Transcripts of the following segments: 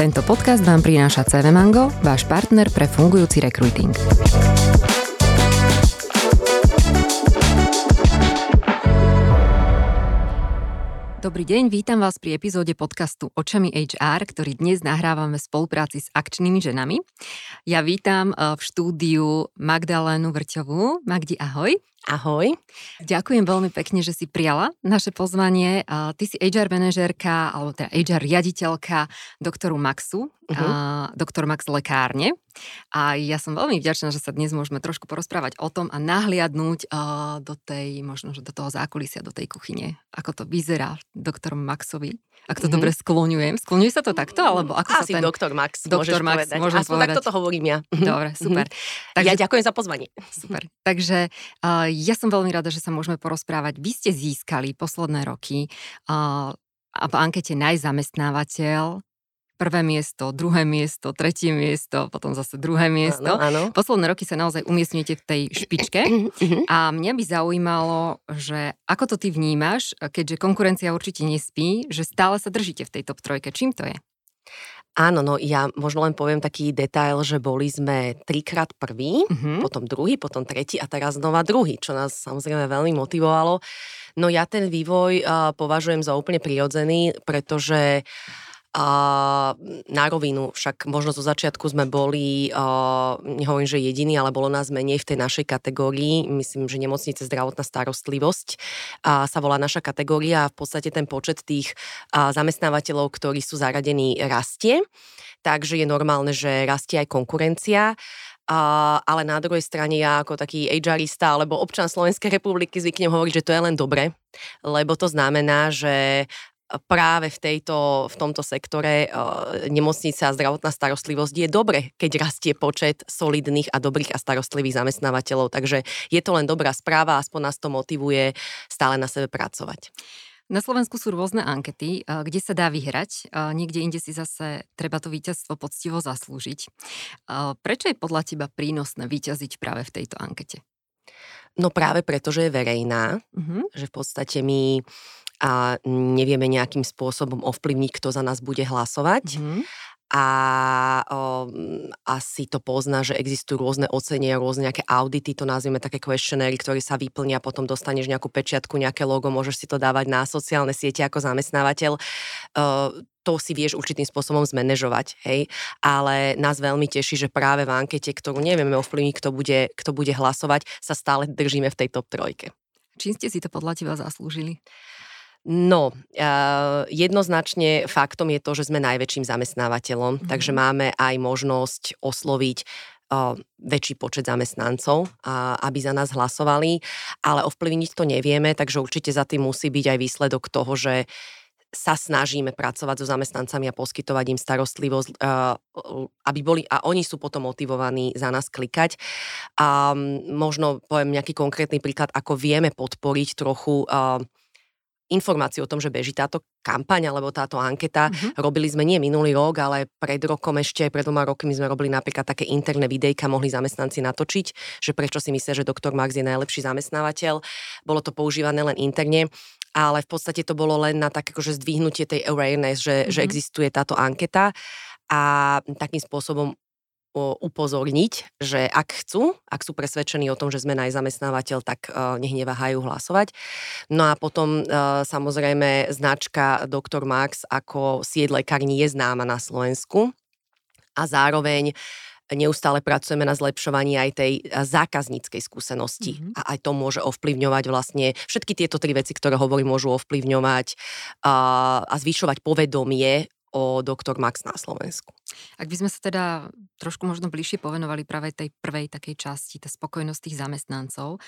Tento podcast vám prináša CV Mango, váš partner pre fungujúci recruiting. Dobrý deň, vítam vás pri epizóde podcastu Očami HR, ktorý dnes nahrávame v spolupráci s akčnými ženami. Ja vítam eh, v štúdiu Magdalénu Vrťovú. Magdi, ahoj. Ahoj. Ďakujem veľmi pekne, že si prijala naše pozvanie. Ty si HR manažérka, alebo teda HR riaditeľka doktoru Maxu, uh-huh. doktor Max lekárne. A ja som veľmi vďačná, že sa dnes môžeme trošku porozprávať o tom a nahliadnúť do tej, možno, že do toho zákulisia, do tej kuchyne. Ako to vyzerá doktor Maxovi ak to mm-hmm. dobre skloňujem. Skloňuje sa to takto? Alebo ako Asi sa ten... doktor Max, doktor môžeš Max, povedať. Môžem Aspoň povedať. takto to hovorím ja. Mhm. Dobre, super. Mm-hmm. Takže, ja ďakujem za pozvanie. Super. Takže uh, ja som veľmi rada, že sa môžeme porozprávať. Vy ste získali posledné roky uh, v ankete najzamestnávateľ prvé miesto, druhé miesto, tretie miesto, potom zase druhé miesto. Áno, áno. Posledné roky sa naozaj umiestňujete v tej špičke Mhm. a mňa by zaujímalo, že ako to ty vnímaš, keďže konkurencia určite nespí, že stále sa držíte v tej top trojke. Čím to je? Áno, no ja možno len poviem taký detail, že boli sme trikrát prvý, Uh-huh. potom druhý, potom tretí a teraz znova druhý, čo nás samozrejme veľmi motivovalo. No ja ten vývoj uh, považujem za úplne prirodzený, pretože a na rovinu, však možno zo začiatku sme boli, uh, nehovorím, že jediní, ale bolo nás menej v tej našej kategórii. Myslím, že nemocnice zdravotná starostlivosť a sa volá naša kategória a v podstate ten počet tých uh, zamestnávateľov, ktorí sú zaradení, rastie. Takže je normálne, že rastie aj konkurencia. A, ale na druhej strane ja ako taký HRista alebo občan Slovenskej republiky zvyknem hovoriť, že to je len dobre, lebo to znamená, že práve v, tejto, v tomto sektore uh, nemocnica a zdravotná starostlivosť je dobre, keď rastie počet solidných a dobrých a starostlivých zamestnávateľov. Takže je to len dobrá správa, aspoň nás to motivuje stále na sebe pracovať. Na Slovensku sú rôzne ankety, eh, kde sa dá vyhrať. eh, Niekde inde si zase treba to víťazstvo poctivo zaslúžiť. Eh, Prečo je podľa teba prínosné vyťaziť práve v tejto ankete? No práve preto, že je verejná, Uh-huh. že v podstate my a nevieme nejakým spôsobom ovplyvniť, kto za nás bude hlasovať. Uh-huh. a o, asi to pozná, že existujú rôzne ocenia, rôzne nejaké audity, to nazvieme také questionary, ktoré sa vyplnia, potom dostaneš nejakú pečiatku, nejaké logo, môžeš si to dávať na sociálne siete ako zamestnávateľ. Uh, to si vieš určitým spôsobom zmanéžovať, hej. Ale nás veľmi teší, že práve v ankete, ktorú nevieme ovplyvniť, kto bude, kto bude hlasovať, sa stále držíme v tej top trojke. Čím ste si to podľa teba zaslúžili? No, uh, jednoznačne faktom je to, že sme najväčším zamestnávateľom, Mhm. takže máme aj možnosť osloviť väčší počet zamestnancov, aby za nás hlasovali, ale ovplyvniť to nevieme, takže určite za tým musí byť aj výsledok toho, že sa snažíme pracovať so zamestnancami a poskytovať im starostlivosť, uh, aby boli, a oni sú potom motivovaní za nás klikať. A možno poviem nejaký konkrétny príklad, ako vieme podporiť trochu uh, informáciu o tom, že beží táto kampaň alebo táto anketa. Mhm. Robili sme nie minulý rok, ale pred rokom ešte, pred dvoma rokmi sme robili napríklad také interné videjka, mohli zamestnanci natočiť, že prečo si myslia, že doktor Max je najlepší zamestnávateľ. Bolo to používané len interne ale v podstate to bolo len na také akože zdvihnutie tej awareness, že, mm-hmm. že existuje táto anketa a takým spôsobom upozorniť, že ak chcú, ak sú presvedčení o tom, že sme najzamestnávateľ, tak uh, nech neváhajú hlasovať. No a potom uh, samozrejme značka Dr. Max ako sieť lekární je známa na Slovensku a zároveň neustále pracujeme na zlepšovaní aj tej zákazníckej skúsenosti. Mhm. Mm-hmm. A aj to môže ovplyvňovať vlastne, všetky tieto tri veci, ktoré hovorím, môžu ovplyvňovať a, a zvyšovať povedomie o Dr. Max na Slovensku. Ak by sme sa teda trošku možno bližšie povenovali práve tej prvej takej časti, tá spokojnosť tých zamestnancov,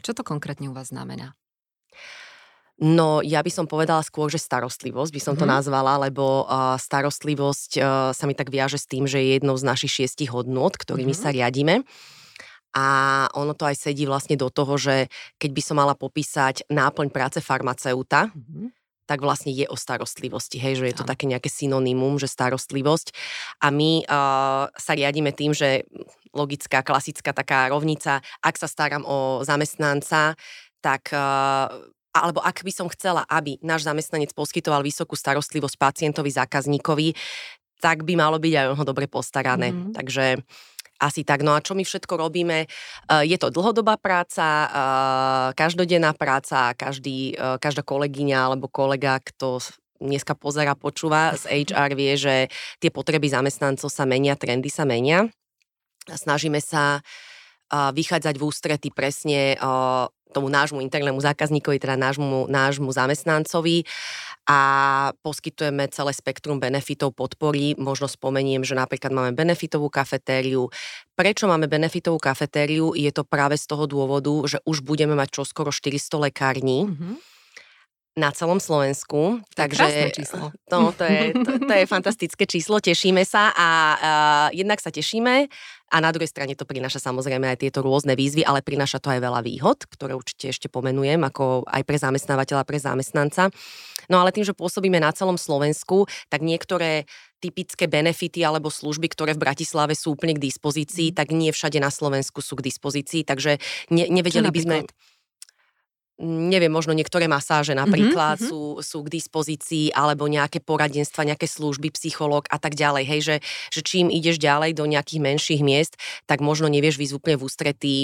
čo to konkrétne u vás znamená? No, ja by som povedala skôr, že starostlivosť by som to Mhm. nazvala, lebo uh, starostlivosť uh, sa mi tak viaže s tým, že je jednou z našich šiestich hodnôt, ktorými Mhm. sa riadíme. A ono to aj sedí vlastne do toho, že keď by som mala popísať náplň práce farmaceuta, Mhm. Tak vlastne je o starostlivosti, hej, že je to Áno. také nejaké synonymum, že starostlivosť. A my uh, sa riadíme tým, že logická, klasická taká rovnica, ak sa starám o zamestnanca, tak uh, alebo ak by som chcela, aby náš zamestnanec poskytoval vysokú starostlivosť pacientovi, zákazníkovi, tak by malo byť aj ono dobre postarané. Mm-hmm. Takže asi tak. No a čo my všetko robíme? Eh, je to dlhodobá práca, eh, každodenná práca, každý, eh, každá kolegyňa alebo kolega, kto dneska pozera, počúva z HR, vie, že tie potreby zamestnancov sa menia, trendy sa menia. Snažíme sa vychádzať v ústrety presne tomu nášmu internému zákazníkovi, teda nášmu, nášmu zamestnancovi a poskytujeme celé spektrum benefitov podpory. Možno spomeniem, že napríklad máme benefitovú kafetériu. Prečo máme benefitovú kafetériu? Je to práve z toho dôvodu, že už budeme mať čoskoro 400 lekární. Mm-hmm na celom Slovensku. Takže číslo. To, to, je, to, to je fantastické číslo, tešíme sa a uh, jednak sa tešíme a na druhej strane to prináša samozrejme aj tieto rôzne výzvy, ale prináša to aj veľa výhod, ktoré určite ešte pomenujem, ako aj pre zamestnávateľa, pre zamestnanca. No ale tým, že pôsobíme na celom Slovensku, tak niektoré typické benefity alebo služby, ktoré v Bratislave sú úplne k dispozícii, mm. tak nie všade na Slovensku sú k dispozícii, takže ne, nevedeli by sme neviem, možno niektoré masáže mhm, napríklad mm-hmm. sú, sú k dispozícii, alebo nejaké poradenstva, nejaké služby, psychológ a tak ďalej. Hej, že, že čím ideš ďalej do nejakých menších miest, tak možno nevieš výsť úplne v ústretí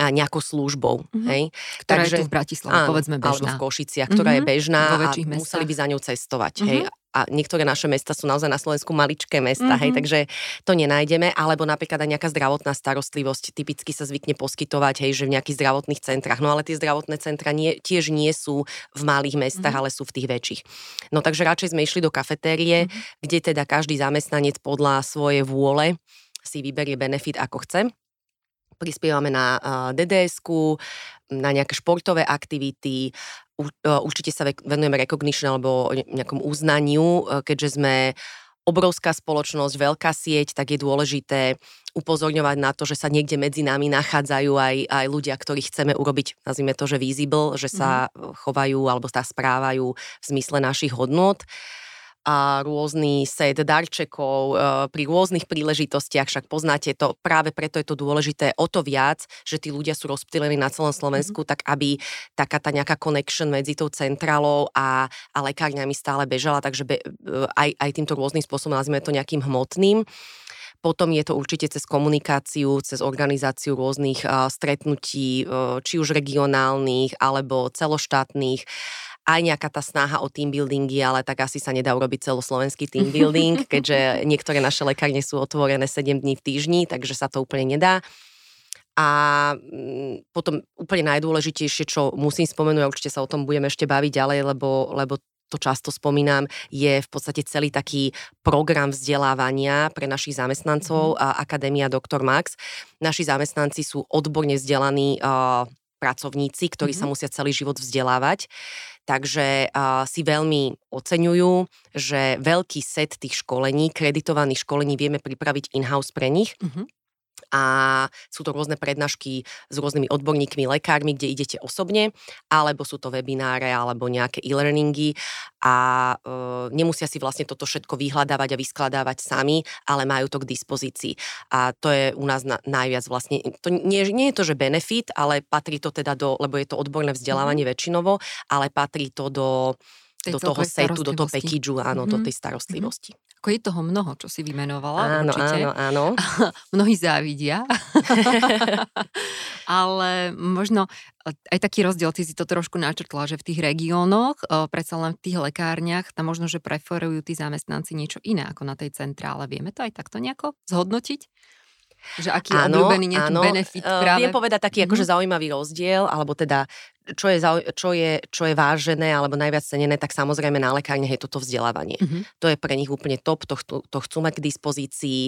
a nejakou službou. Mm-hmm. Hej? Ktorá Takže, je tu v Bratislave, áno, povedzme bežná. Alebo v Košiciach, ktorá mm-hmm. je bežná a museli by za ňou cestovať. Mm-hmm. Hej? A niektoré naše mesta sú naozaj na Slovensku maličké mesta, mm-hmm. hej, mhm. takže to nenájdeme, alebo napríklad aj nejaká zdravotná starostlivosť typicky sa zvykne poskytovať, hej, že v nejakých zdravotných centrách, no ale tie zdravotné centra nie, tiež nie sú v malých mestách, mm-hmm. ale sú v tých väčších. No takže radšej sme išli do kafetérie, mm-hmm. kde teda každý zamestnanec podľa svojej vôle si vyberie benefit ako chce prispievame na dds na nejaké športové aktivity, určite sa venujeme recognition alebo nejakom uznaniu, keďže sme obrovská spoločnosť, veľká sieť, tak je dôležité upozorňovať na to, že sa niekde medzi nami nachádzajú aj, aj ľudia, ktorých chceme urobiť, nazvime to, že visible, že sa mm. chovajú alebo sa správajú v zmysle našich hodnot a rôzny set darčekov e, pri rôznych príležitostiach, však poznáte to, práve preto je to dôležité o to viac, že tí ľudia sú rozptýlení na celom Slovensku, mm-hmm. tak aby taká tá nejaká connection medzi tou centrálou a, a lekárňami stále bežala, takže be, e, aj, aj týmto rôznym spôsobom nazvime to nejakým hmotným. Potom je to určite cez komunikáciu, cez organizáciu rôznych uh, stretnutí, uh, či už regionálnych alebo celoštátnych aj nejaká tá snaha o team buildingy, ale tak asi sa nedá urobiť celoslovenský team building, keďže niektoré naše lekárne sú otvorené 7 dní v týždni, takže sa to úplne nedá. A mm, potom úplne najdôležitejšie, čo musím spomenúť, a určite sa o tom budeme ešte baviť ďalej, lebo, lebo to často spomínam, je v podstate celý taký program vzdelávania pre našich zamestnancov, mm. a Akadémia Dr. Max. Naši zamestnanci sú odborne vzdelaní uh, pracovníci, ktorí mm-hmm. sa musia celý život vzdelávať. Takže si veľmi oceňujú, že veľký set tých školení, kreditovaných školení vieme pripraviť in-house pre nich. Mm-hmm a sú to rôzne prednášky s rôznymi odborníkmi, lekármi, kde idete osobne, alebo sú to webináre, alebo nejaké e-learningy a e, nemusia si vlastne toto všetko vyhľadávať a vyskladávať sami, ale majú to k dispozícii. A to je u nás na, najviac vlastne, to nie, nie je to, že benefit, ale patrí to teda do, lebo je to odborné vzdelávanie mm-hmm. väčšinovo, ale patrí to do do toho setu, do toho packageu, áno, mm-hmm. do tej starostlivosti. Mm-hmm. Ako je toho mnoho, čo si vymenovala, áno, určite. Áno, áno. Mnohí závidia. Ale možno aj taký rozdiel, ty si to trošku načrtla, že v tých regiónoch, predsa len v tých lekárniach, tam možno, že preferujú tí zamestnanci niečo iné ako na tej centrále. Vieme to aj takto nejako zhodnotiť? Že aký je áno, obľúbený nejaký áno. benefit práve? Viem povedať taký mm-hmm. akože zaujímavý rozdiel, alebo teda čo je, čo, je, čo je vážené alebo najviac cenené, tak samozrejme na lekárne je toto vzdelávanie. Mm-hmm. To je pre nich úplne top, to, chcú, to chcú mať k dispozícii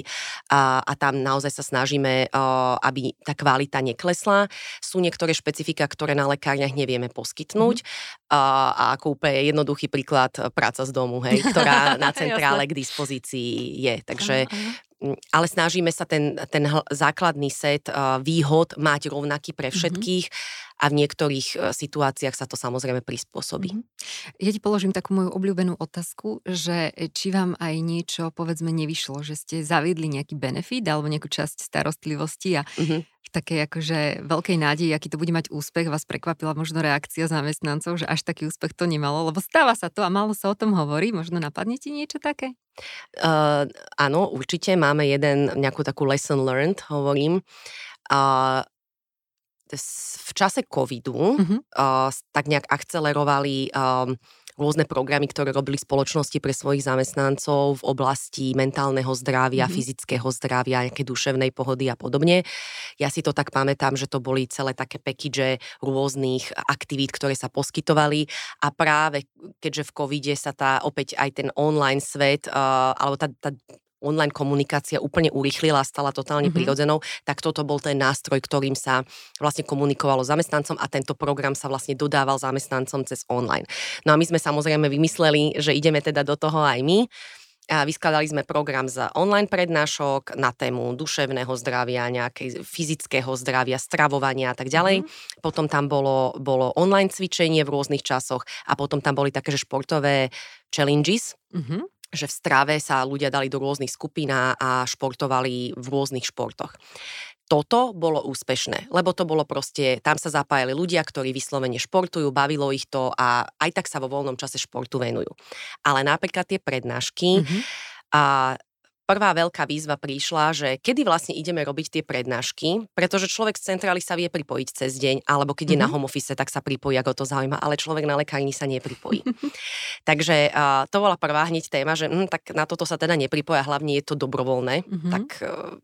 a, a tam naozaj sa snažíme, uh, aby tá kvalita neklesla. Sú niektoré špecifika, ktoré na lekárniach nevieme poskytnúť mm-hmm. uh, a ako úplne jednoduchý príklad práca z domu, hej, ktorá na centrále k dispozícii je. Takže ale snažíme sa ten, ten základný set výhod mať rovnaký pre mhm. všetkých mm-hmm. a v niektorých uh, situáciách sa to samozrejme prispôsobí. Mm-hmm. Ja ti položím takú moju obľúbenú otázku, že či vám aj niečo povedzme nevyšlo, že ste zaviedli nejaký benefit alebo nejakú časť starostlivosti a mm-hmm takej akože veľkej nádeji, aký to bude mať úspech, vás prekvapila možno reakcia zamestnancov, že až taký úspech to nemalo, lebo stáva sa to a málo sa o tom hovorí, možno napadne ti niečo také? Uh, áno, určite máme jeden, nejakú takú lesson learned, hovorím. Uh, v čase covidu uh-huh. uh, tak nejak akcelerovali um, rôzne programy, ktoré robili spoločnosti pre svojich zamestnancov v oblasti mentálneho zdravia, mm-hmm. fyzického zdravia, nejaké duševnej pohody a podobne. Ja si to tak pamätám, že to boli celé také package rôznych aktivít, ktoré sa poskytovali a práve keďže v covide sa tá opäť aj ten online svet, uh, alebo tá, tá online komunikácia úplne urychlila, stala totálne mm-hmm. prirodzenou, tak toto bol ten nástroj, ktorým sa vlastne komunikovalo zamestnancom a tento program sa vlastne dodával zamestnancom cez online. No a my sme samozrejme vymysleli, že ideme teda do toho aj my. A vyskladali sme program za online prednášok na tému duševného zdravia, nejakej fyzického zdravia, stravovania a tak ďalej. Mm-hmm. Potom tam bolo, bolo online cvičenie v rôznych časoch a potom tam boli také, že športové challenges. Mm-hmm že v strave sa ľudia dali do rôznych skupín a športovali v rôznych športoch. Toto bolo úspešné, lebo to bolo proste, tam sa zapájali ľudia, ktorí vyslovene športujú, bavilo ich to a aj tak sa vo voľnom čase športu venujú. Ale napríklad tie prednášky, mm-hmm. a prvá veľká výzva prišla, že kedy vlastne ideme robiť tie prednášky, pretože človek z centrály sa vie pripojiť cez deň, alebo keď mm-hmm. je na mhm. home office, tak sa pripojí, ako to zaujíma, ale človek na lekárni sa nepripojí. Takže uh, to bola prvá hneď téma, že hm, tak na toto sa teda nepripoja, hlavne je to dobrovoľné, mm-hmm. tak uh,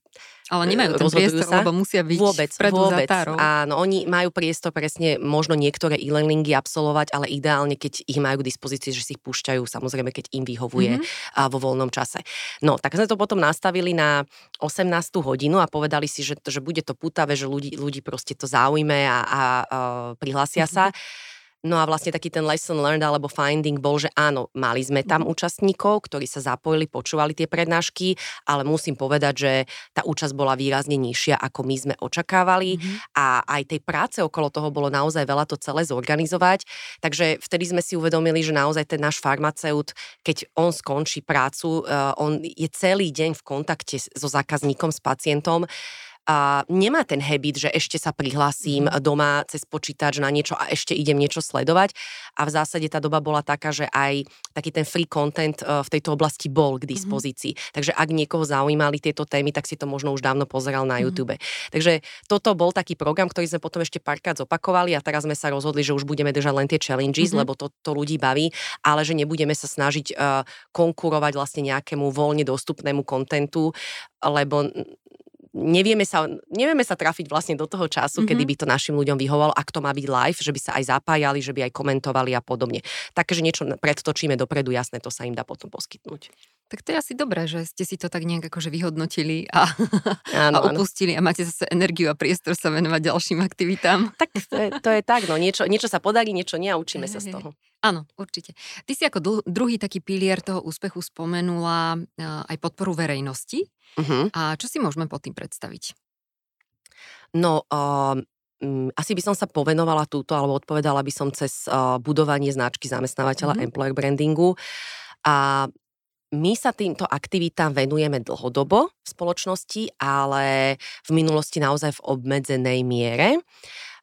ale nemajú ten priestor, sa. lebo musia byť vôbec, vôbec. za Áno, oni majú priestor presne možno niektoré e-learningy absolvovať, ale ideálne, keď ich majú k dispozícii, že si ich púšťajú, samozrejme, keď im vyhovuje mm-hmm. vo voľnom čase. No, tak sme to potom nastavili na 18. hodinu a povedali si, že, že bude to putavé, že ľudí, ľudí proste to zaujme a, a, a prihlásia mm-hmm. sa. No a vlastne taký ten lesson learned alebo finding bol, že áno, mali sme tam mm. účastníkov, ktorí sa zapojili, počúvali tie prednášky, ale musím povedať, že tá účasť bola výrazne nižšia, ako my sme očakávali mm. a aj tej práce okolo toho bolo naozaj veľa to celé zorganizovať. Takže vtedy sme si uvedomili, že naozaj ten náš farmaceut, keď on skončí prácu, uh, on je celý deň v kontakte so zákazníkom, s pacientom, a nemá ten habit, že ešte sa prihlasím mm. doma cez počítač na niečo a ešte idem niečo sledovať. A v zásade tá doba bola taká, že aj taký ten free content e, v tejto oblasti bol k mhm. dispozícii. Mm. Takže ak niekoho zaujímali tieto témy, tak si to možno už dávno pozeral na mm. YouTube. Takže toto bol taký program, ktorý sme potom ešte párkrát zopakovali a teraz sme sa rozhodli, že už budeme držať len tie challenges, mm-hmm. lebo to, to ľudí baví, ale že nebudeme sa snažiť uh, konkurovať vlastne nejakému voľne dostupnému kontentu, lebo nevieme sa, nevieme sa trafiť vlastne do toho času, mm-hmm. kedy by to našim ľuďom vyhovalo, ak to má byť live, že by sa aj zapájali, že by aj komentovali a podobne. Takže niečo predtočíme dopredu, jasné, to sa im dá potom poskytnúť. Tak to je asi dobré, že ste si to tak nejak akože vyhodnotili a, áno, a upustili a máte zase energiu a priestor sa venovať ďalším aktivitám. Tak to je, to je tak, no niečo, niečo sa podarí, niečo nie a učíme sa z toho. Áno, určite. Ty si ako druhý taký pilier toho úspechu spomenula aj podporu verejnosti. Uh-huh. A čo si môžeme pod tým predstaviť? No, uh, asi by som sa povenovala túto, alebo odpovedala by som cez uh, budovanie značky zamestnávateľa, uh-huh. employer brandingu. A my sa týmto aktivitám venujeme dlhodobo v spoločnosti, ale v minulosti naozaj v obmedzenej miere.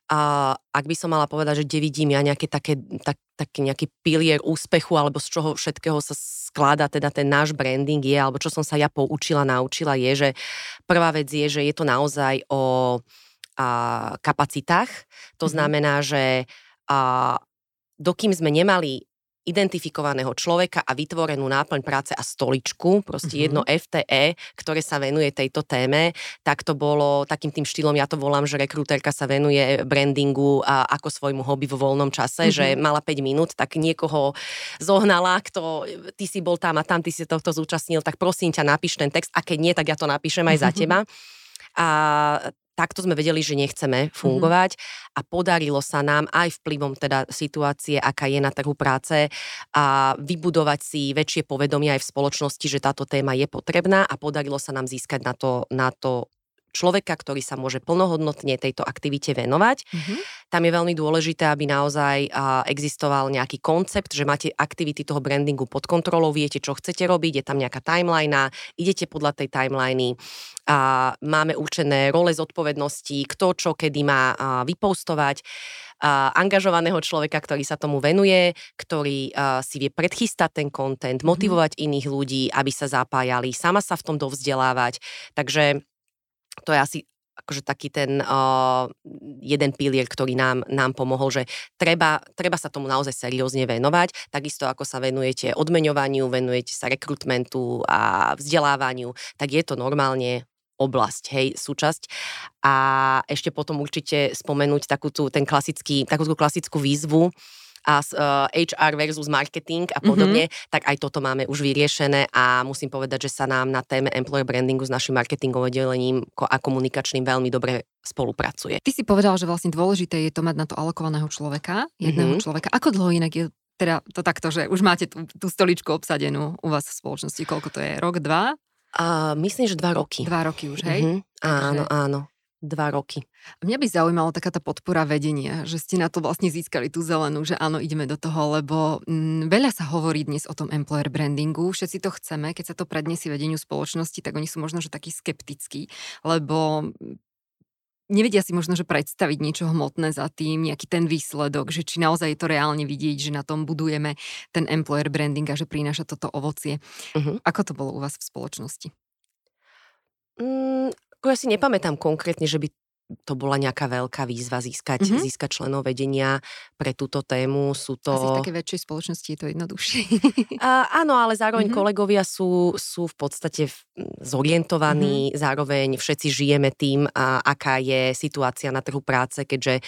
A ak by som mala povedať, že kde vidím ja nejaké také, tak, taký nejaký pilier úspechu, alebo z čoho všetkého sa skláda teda ten náš branding je, alebo čo som sa ja poučila, naučila je, že prvá vec je, že je to naozaj o a, kapacitách. To mm-hmm. znamená, že a, dokým sme nemali identifikovaného človeka a vytvorenú náplň práce a stoličku, proste mm-hmm. jedno FTE, ktoré sa venuje tejto téme, tak to bolo takým tým štýlom, ja to volám, že rekrúterka sa venuje brandingu a ako svojmu hobby vo voľnom čase, mm-hmm. že mala 5 minút, tak niekoho zohnala, kto, ty si bol tam a tam, ty si tohto zúčastnil, tak prosím ťa, napíš ten text a keď nie, tak ja to napíšem aj za teba. A takto sme vedeli, že nechceme mhm. fungovať mm-hmm. a podarilo sa nám aj vplyvom teda situácie, aká je na trhu práce a vybudovať si väčšie povedomie aj v spoločnosti, že táto téma je potrebná a podarilo sa nám získať na to, na to človeka, ktorý sa môže plnohodnotne tejto aktivite venovať. Mm-hmm. tam je veľmi dôležité, aby naozaj existoval nejaký koncept, že máte aktivity toho brandingu pod kontrolou, viete, čo chcete robiť, je tam nejaká timeline, idete podľa tej timeliny, a máme určené role zodpovedností, kto čo kedy má vypostovať, angažovaného človeka, ktorý sa tomu venuje, ktorý si vie predchystať ten kontent, mhm. motivovať mm. iných ľudí, aby sa zapájali, sama sa v tom dovzdelávať. Takže to je asi akože taký ten uh, jeden pilier, ktorý nám, nám pomohol, že treba, treba sa tomu naozaj seriózne venovať, takisto ako sa venujete odmeňovaniu, venujete sa rekrutmentu a vzdelávaniu, tak je to normálne oblasť, hej, súčasť. A ešte potom určite spomenúť takú tú, ten klasický, takú tú klasickú výzvu, a uh, eh, HR versus marketing a podobne, mm-hmm. tak aj toto máme už vyriešené a musím povedať, že sa nám na téme employer brandingu s našim marketingovým oddelením a komunikačným veľmi dobre spolupracuje. Ty si povedal, že vlastne dôležité je to mať na to alokovaného človeka, jedného mm-hmm. človeka. Ako dlho inak je teda to takto, že už máte tú, tú stoličku obsadenú u vás v spoločnosti, koľko to je? Rok, dva? Uh, myslím, že dva roky. Dva roky už, hej? Mm-hmm. Áno, Takže... áno dva roky. Mňa by zaujímala taká tá podpora vedenia, že ste na to vlastne získali tú zelenú, že áno, ideme do toho, lebo mm, veľa sa hovorí dnes o tom employer brandingu, všetci to chceme, keď sa to predniesie vedeniu spoločnosti, tak oni sú možno, že takí skeptickí, lebo mm, nevedia si možno, že predstaviť niečo hmotné za tým, nejaký ten výsledok, že či naozaj je to reálne vidieť, že na tom budujeme ten employer branding a že prináša toto ovocie. Uh-huh. Ako to bolo u vás v spoločnosti? Mm, ako ja si nepamätám konkrétne, že by to bola nejaká veľká výzva získať, mm-hmm. získať členov vedenia pre túto tému. Sú to... Asi v takej väčšej spoločnosti je to jednoduchšie. A, áno, ale zároveň mm-hmm. kolegovia sú, sú v podstate zorientovaní, mm-hmm. zároveň všetci žijeme tým, a, aká je situácia na trhu práce, keďže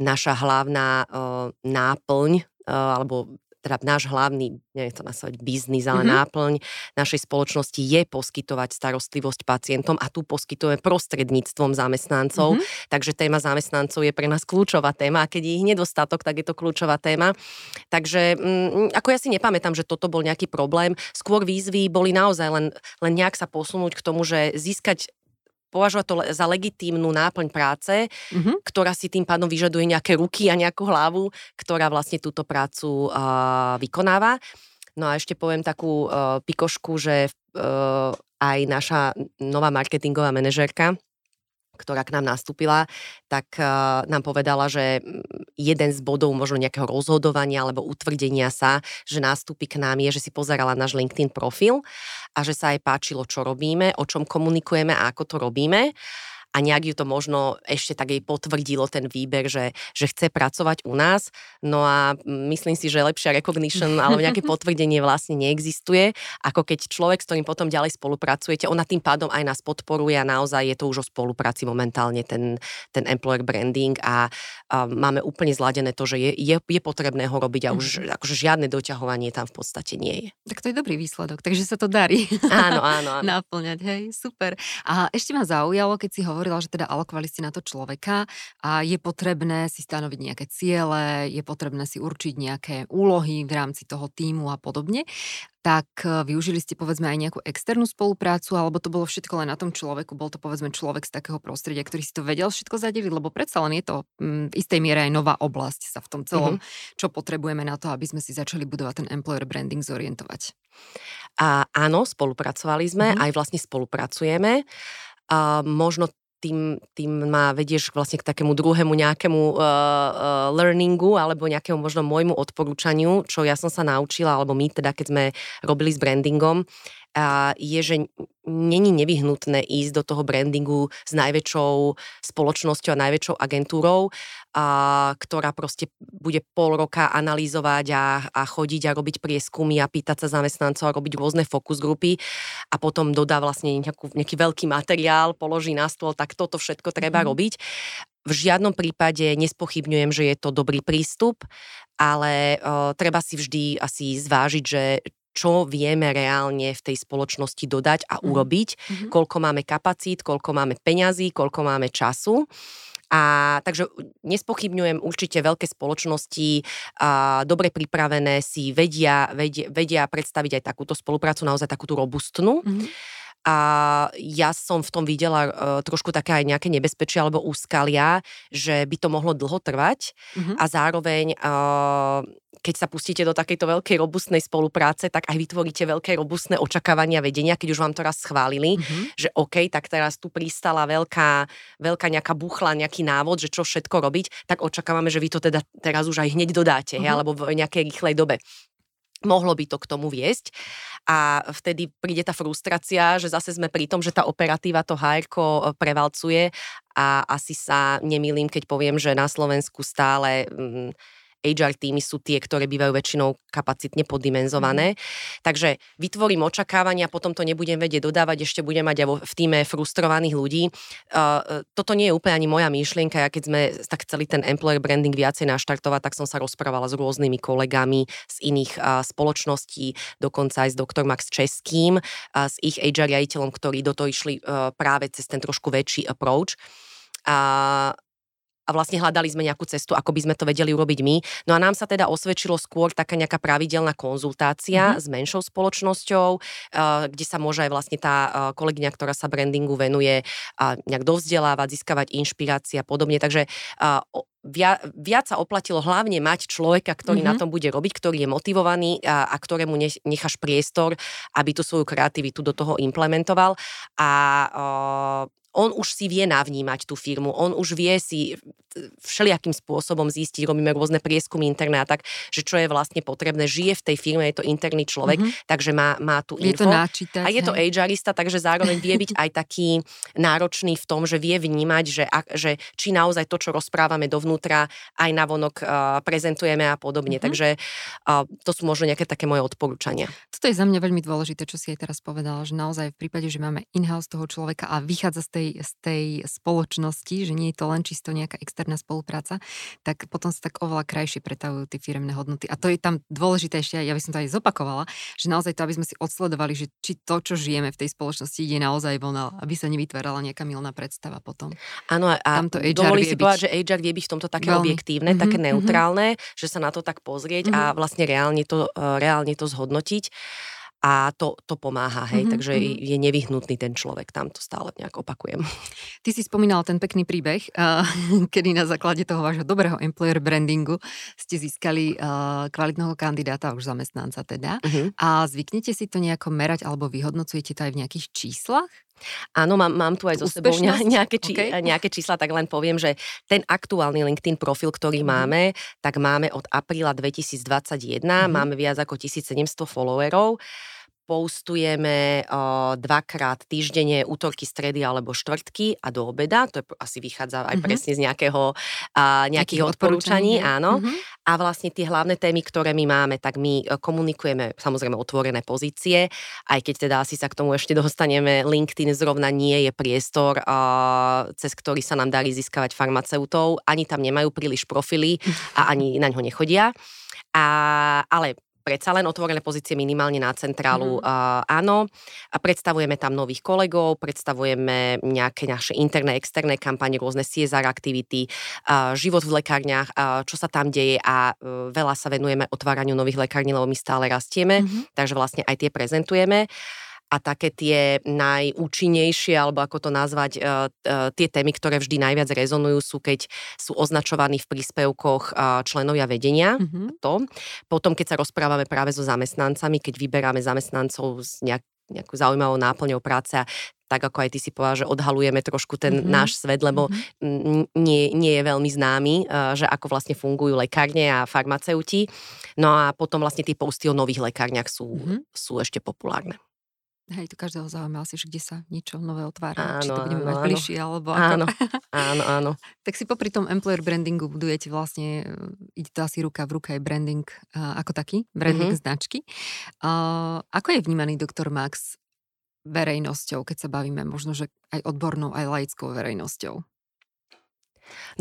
naša hlavná uh, náplň alebo teda náš hlavný, neviem to nazvať biznis, ale mm-hmm. náplň našej spoločnosti je poskytovať starostlivosť pacientom a tu poskytujeme prostredníctvom zamestnancov, mm-hmm. takže téma zamestnancov je pre nás kľúčová téma a keď je ich nedostatok, tak je to kľúčová téma. Takže mm, ako ja si nepamätám, že toto bol nejaký problém, skôr výzvy boli naozaj len, len nejak sa posunúť k tomu, že získať považovať to za legitímnu náplň práce, mm-hmm. ktorá si tým pádom vyžaduje nejaké ruky a nejakú hlavu, ktorá vlastne túto prácu uh, vykonáva. No a ešte poviem takú uh, pikošku, že uh, aj naša nová marketingová manažérka, ktorá k nám nastúpila, tak uh, nám povedala, že mm, jeden z bodov možno nejakého rozhodovania alebo utvrdenia sa, že nástupí k nám je, že si pozerala náš LinkedIn profil a že sa jej páčilo, čo robíme, o čom komunikujeme a ako to robíme a nejak ju to možno ešte tak jej potvrdilo ten výber, že, že chce pracovať u nás. No a myslím si, že lepšia recognition alebo nejaké potvrdenie vlastne neexistuje, ako keď človek, s ktorým potom ďalej spolupracujete, ona tým pádom aj nás podporuje a naozaj je to už o spolupráci momentálne ten, ten employer branding a, a máme úplne zladené to, že je, je, je potrebné ho robiť a už mm. akože žiadne doťahovanie tam v podstate nie je. Tak to je dobrý výsledok, takže sa to darí. Áno, áno, áno. Naplňať, hej, super. A ešte ma zaujalo, keď si hovoril hovorila, že teda alokovali ste na to človeka a je potrebné si stanoviť nejaké ciele, je potrebné si určiť nejaké úlohy v rámci toho týmu a podobne tak e, využili ste povedzme aj nejakú externú spoluprácu, alebo to bolo všetko len na tom človeku, bol to povedzme človek z takého prostredia, ktorý si to vedel všetko zadeliť, lebo predsa len je to mm, v istej miere aj nová oblasť sa v tom celom, mm-hmm. čo potrebujeme na to, aby sme si začali budovať ten employer branding zorientovať. A áno, spolupracovali sme, mm-hmm. aj vlastne spolupracujeme. A možno tým, tým ma vedieš vlastne k takému druhému nejakému uh, uh, learningu alebo nejakému možno môjmu odporúčaniu, čo ja som sa naučila, alebo my teda, keď sme robili s brandingom, uh, je, že není nevyhnutné ísť do toho brandingu s najväčšou spoločnosťou a najväčšou agentúrou, a, ktorá proste bude pol roka analýzovať a, a chodiť a robiť prieskumy a pýtať sa zamestnancov a robiť rôzne fokus grupy a potom dodá vlastne nejakú, nejaký veľký materiál, položí na stôl, tak toto všetko treba mm. robiť. V žiadnom prípade nespochybňujem, že je to dobrý prístup, ale uh, treba si vždy asi zvážiť, že čo vieme reálne v tej spoločnosti dodať a mhm. urobiť, mm-hmm. koľko máme kapacít, koľko máme peňazí, koľko máme času. A takže nespochybňujem určite veľké spoločnosti, a dobre pripravené si vedia, vedia, vedia predstaviť aj takúto spoluprácu, naozaj takúto robustnú. Mm-hmm A ja som v tom videla uh, trošku také aj nejaké nebezpečie alebo úskalia, že by to mohlo dlho trvať mm-hmm. a zároveň uh, keď sa pustíte do takejto veľkej robustnej spolupráce, tak aj vytvoríte veľké robustné očakávania vedenia, keď už vám to raz schválili, mm-hmm. že OK, tak teraz tu pristala veľká, veľká nejaká buchla, nejaký návod, že čo všetko robiť, tak očakávame, že vy to teda teraz už aj hneď dodáte, mm-hmm. he, alebo v nejakej rýchlej dobe mohlo by to k tomu viesť. A vtedy príde tá frustrácia, že zase sme pri tom, že tá operatíva to hr prevalcuje. A asi sa nemýlim, keď poviem, že na Slovensku stále mm, HR týmy sú tie, ktoré bývajú väčšinou kapacitne poddimenzované. Mm. Takže vytvorím očakávania, potom to nebudem vedieť dodávať, ešte budem mať aj v týme frustrovaných ľudí. Uh, toto nie je úplne ani moja myšlienka. Ja keď sme tak chceli ten employer branding viacej naštartovať, tak som sa rozprávala s rôznymi kolegami z iných uh, spoločností, dokonca aj s doktor Max Českým, uh, s ich HR riaditeľom, ktorí do toho išli uh, práve cez ten trošku väčší approach. A vlastne hľadali sme nejakú cestu, ako by sme to vedeli urobiť my. No a nám sa teda osvedčilo skôr taká nejaká pravidelná konzultácia mm-hmm. s menšou spoločnosťou, uh, kde sa môže aj vlastne tá uh, kolegyňa, ktorá sa brandingu venuje, uh, nejak dovzdelávať, získavať inšpirácia a podobne. Takže uh, viac, sa oplatilo hlavne mať človeka, ktorý mm-hmm. na tom bude robiť, ktorý je motivovaný a, a ktorému necháš priestor, aby tú svoju kreativitu do toho implementoval. A uh, on už si vie navnímať tú firmu, on už vie si všelijakým spôsobom zistiť, robíme rôzne prieskumy interné a tak, že čo je vlastne potrebné, žije v tej firme, je to interný človek, mm-hmm. takže má, má tu info. Je to náčítať, a je to HRista, takže zároveň vie byť aj taký náročný v tom, že vie vnímať, že, že či naozaj to, čo rozprávame dovnútra, aj navonok uh, prezentujeme a podobne. Mm-hmm. Takže uh, to sú možno nejaké také moje odporúčania. Toto je za mňa veľmi dôležité, čo si aj teraz povedala, že naozaj v prípade, že máme in-house toho človeka a vychádza z tej, z tej spoločnosti, že nie je to len čisto nejaká externá spolupráca, tak potom sa tak oveľa krajšie pretavujú tie firemné hodnoty. A to je tam dôležité ešte, ja by som to aj zopakovala, že naozaj to, aby sme si odsledovali, že či to, čo žijeme v tej spoločnosti, ide naozaj von, aby sa nevytvárala nejaká milná predstava potom. Áno, a HR dovolí si byť... povedať, že HR vie byť v tomto také veľmi. objektívne, mm-hmm, také mhm. neutrálne, mm-hmm. že sa na to tak pozrieť mm-hmm. a vlastne reálne to, uh, reálne to zhodnotiť a to, to pomáha, hej, mm-hmm. takže mhm. je nevyhnutný ten človek, tam to stále nejak opakujem. Ty si spomínala ten pekný príbeh, uh, kedy na základe toho vášho dobrého employer brandingu ste získali uh, kvalitného kandidáta, už zamestnanca teda. Mm-hmm. A zvyknete si to nejako merať alebo vyhodnocujete to aj v nejakých číslach? Áno, mám, mám tu aj zo sebou nejaké, či, okay. nejaké čísla, tak len poviem, že ten aktuálny LinkedIn profil, ktorý mm. máme, tak máme od apríla 2021, mm. máme viac ako 1700 followerov postujeme uh, dvakrát týždenne, útorky, stredy alebo štvrtky a do obeda. To je, asi vychádza aj mm-hmm. presne z nejakého, uh, nejakých odporúčaní. Áno. Mm-hmm. A vlastne tie hlavné témy, ktoré my máme, tak my komunikujeme samozrejme otvorené pozície, aj keď teda asi sa k tomu ešte dostaneme. LinkedIn zrovna nie je priestor, uh, cez ktorý sa nám darí získavať farmaceutov. Ani tam nemajú príliš profily a ani na ňo nechodia. A, ale predsa len otvorené pozície minimálne na centrálu. Mm. Uh, áno, a predstavujeme tam nových kolegov, predstavujeme nejaké naše interné, externé kampane, rôzne CSR aktivity, uh, život v lekárniach, uh, čo sa tam deje a uh, veľa sa venujeme otváraniu nových lekární, lebo my stále rastieme, mm-hmm. takže vlastne aj tie prezentujeme a také tie najúčinnejšie, alebo ako to nazvať, uh, uh, tie témy, ktoré vždy najviac rezonujú, sú keď sú označovaní v príspevkoch uh, členovia vedenia. Mm-hmm. To. Potom, keď sa rozprávame práve so zamestnancami, keď vyberáme zamestnancov z nejak, nejakú zaujímavou náplňou práce a tak ako aj ty si povedal, že odhalujeme trošku ten mm-hmm. náš svet, lebo mm-hmm. nie, nie je veľmi známy, že ako vlastne fungujú lekárne a farmaceuti. No a potom vlastne tie posty o nových lekárniach sú, mm-hmm. sú ešte populárne. Hej, to každého zaujíma asi, že kde sa niečo nové otvára, áno, či to budeme áno, mať bližšie, alebo ako. Áno, áno, áno. tak si popri tom employer brandingu budujete vlastne, e, ide to asi ruka v ruka aj branding uh, ako taký, branding mm-hmm. značky. Uh, ako je vnímaný doktor Max verejnosťou, keď sa bavíme možno, že aj odbornou, aj laickou verejnosťou?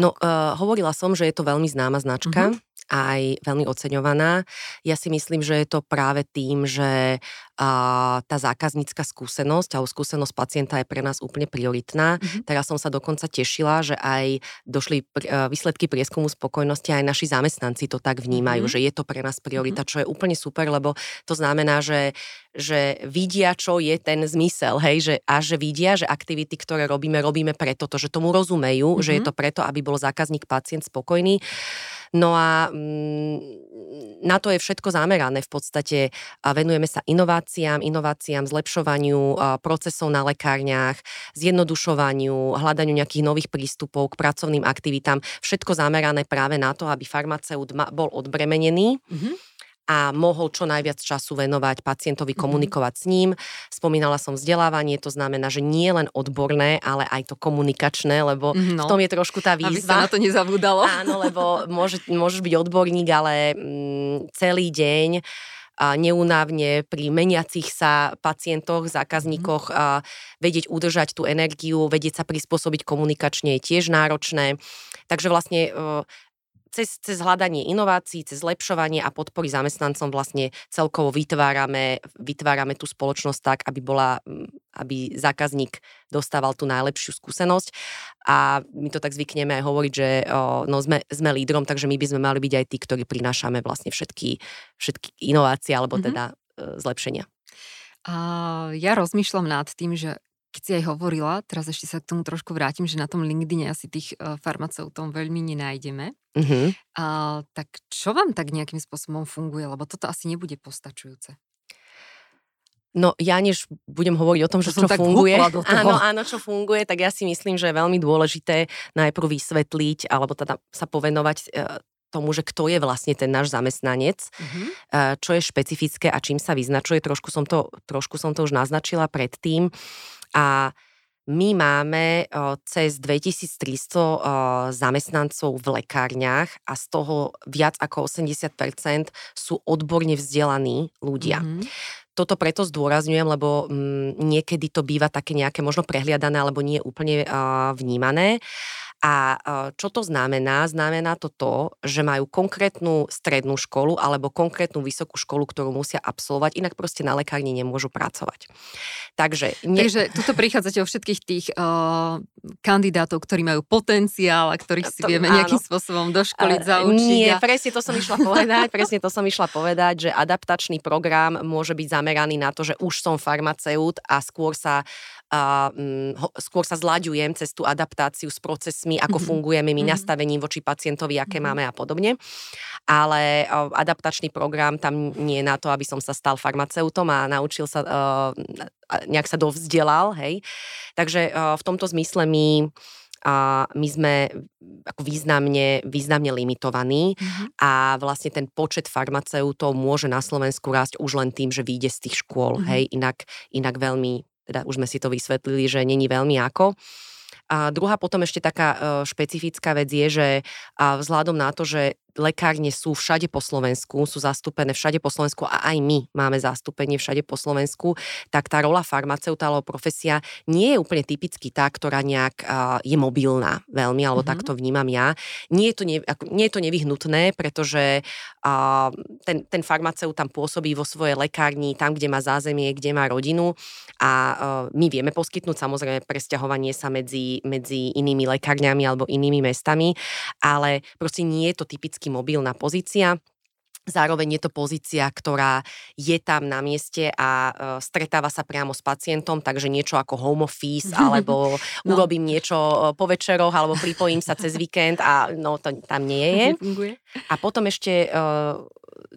No, uh, hovorila som, že je to veľmi známa značka. Mm-hmm aj veľmi oceňovaná. Ja si myslím, že je to práve tým, že a, tá zákaznícka skúsenosť alebo skúsenosť pacienta je pre nás úplne prioritná. Mm-hmm. Teraz som sa dokonca tešila, že aj došli e, výsledky prieskumu spokojnosti, aj naši zamestnanci to tak vnímajú, mm-hmm. že je to pre nás priorita, mm-hmm. čo je úplne super, lebo to znamená, že že vidia, čo je ten zmysel, hej, že, a že vidia, že aktivity, ktoré robíme, robíme preto, to, že tomu rozumejú, mm-hmm. že je to preto, aby bol zákazník, pacient spokojný. No a mm, na to je všetko zamerané v podstate. A venujeme sa inováciám, inováciám, zlepšovaniu procesov na lekárniach, zjednodušovaniu, hľadaniu nejakých nových prístupov k pracovným aktivitám. Všetko zamerané práve na to, aby farmaceut bol odbremenený. Mm-hmm a mohol čo najviac času venovať pacientovi, mhm. komunikovať s ním. Spomínala som vzdelávanie, to znamená, že nie len odborné, ale aj to komunikačné, lebo mm, no. v tom je trošku tá výzva. Aby sa na to nezabúdalo. Áno, lebo môže, môžeš byť odborník, ale mm, celý deň a neunávne pri meniacich sa pacientoch, zákazníkoch a vedieť udržať tú energiu, vedieť sa prispôsobiť komunikačne je tiež náročné. Takže vlastne cez, cez hľadanie inovácií, cez zlepšovanie a podpory zamestnancom vlastne celkovo vytvárame, vytvárame tú spoločnosť tak, aby, bola, aby zákazník dostával tú najlepšiu skúsenosť. A my to tak zvykneme aj hovoriť, že o, no, sme, sme lídrom, takže my by sme mali byť aj tí, ktorí prinášame vlastne všetky, všetky inovácie alebo mm-hmm. teda e, zlepšenia. A ja rozmýšľam nad tým, že keď si aj hovorila, teraz ešte sa k tomu trošku vrátim, že na tom LinkedIne asi tých uh, farmaceutov veľmi nenájdeme. Uh-huh. Uh, tak čo vám tak nejakým spôsobom funguje? Lebo toto asi nebude postačujúce. No ja než budem hovoriť o tom, že čo funguje, áno, áno, čo funguje, tak ja si myslím, že je veľmi dôležité najprv vysvetliť, alebo teda sa povenovať uh, tomu, že kto je vlastne ten náš zamestnanec, uh-huh. čo je špecifické a čím sa vyznačuje. Trošku som to, trošku som to už naznačila predtým. A my máme cez 2300 zamestnancov v lekárniach a z toho viac ako 80% sú odborne vzdelaní ľudia. Mm-hmm. Toto preto zdôrazňujem, lebo mm, niekedy to býva také nejaké možno prehliadané alebo nie úplne vnímané. A čo to znamená? Znamená to to, že majú konkrétnu strednú školu alebo konkrétnu vysokú školu, ktorú musia absolvovať, inak proste na lekárni nemôžu pracovať. Takže, ne... Takže tuto prichádzate o všetkých tých uh, kandidátov, ktorí majú potenciál a ktorých si to, vieme áno. nejakým spôsobom doškoliť, zaučiť. Nie, a... presne to som išla povedať, presne to som išla povedať, že adaptačný program môže byť zameraný na to, že už som farmaceut a skôr sa a um, skôr sa zlaďujem cez tú adaptáciu s procesmi, ako mm-hmm. fungujeme my mm-hmm. nastavením voči pacientovi, aké mm-hmm. máme a podobne. Ale uh, adaptačný program tam nie je na to, aby som sa stal farmaceutom a naučil sa, uh, nejak sa dovzdelal, hej. Takže uh, v tomto zmysle my a my sme ako významne, významne limitovaní mm-hmm. a vlastne ten počet farmaceutov môže na Slovensku rásť už len tým, že vyjde z tých škôl, mm-hmm. hej, inak, inak veľmi teda už sme si to vysvetlili, že není veľmi ako. A druhá potom ešte taká e, špecifická vec je, že vzhľadom na to, že lekárne sú všade po Slovensku, sú zastúpené všade po Slovensku a aj my máme zastúpenie všade po Slovensku, tak tá rola farmaceuta alebo profesia nie je úplne typicky tá, ktorá nejak uh, je mobilná veľmi, alebo mm-hmm. tak to vnímam ja. Nie je to, ne, nie je to nevyhnutné, pretože uh, ten, ten farmaceut tam pôsobí vo svojej lekárni, tam, kde má zázemie, kde má rodinu a uh, my vieme poskytnúť samozrejme presťahovanie sa medzi, medzi inými lekárňami alebo inými mestami, ale proste nie je to typicky klasicky mobilná pozícia. Zároveň je to pozícia, ktorá je tam na mieste a uh, stretáva sa priamo s pacientom, takže niečo ako home office, alebo no. urobím niečo e, po večeroch, alebo pripojím sa cez víkend a no to tam nie je. A potom ešte uh,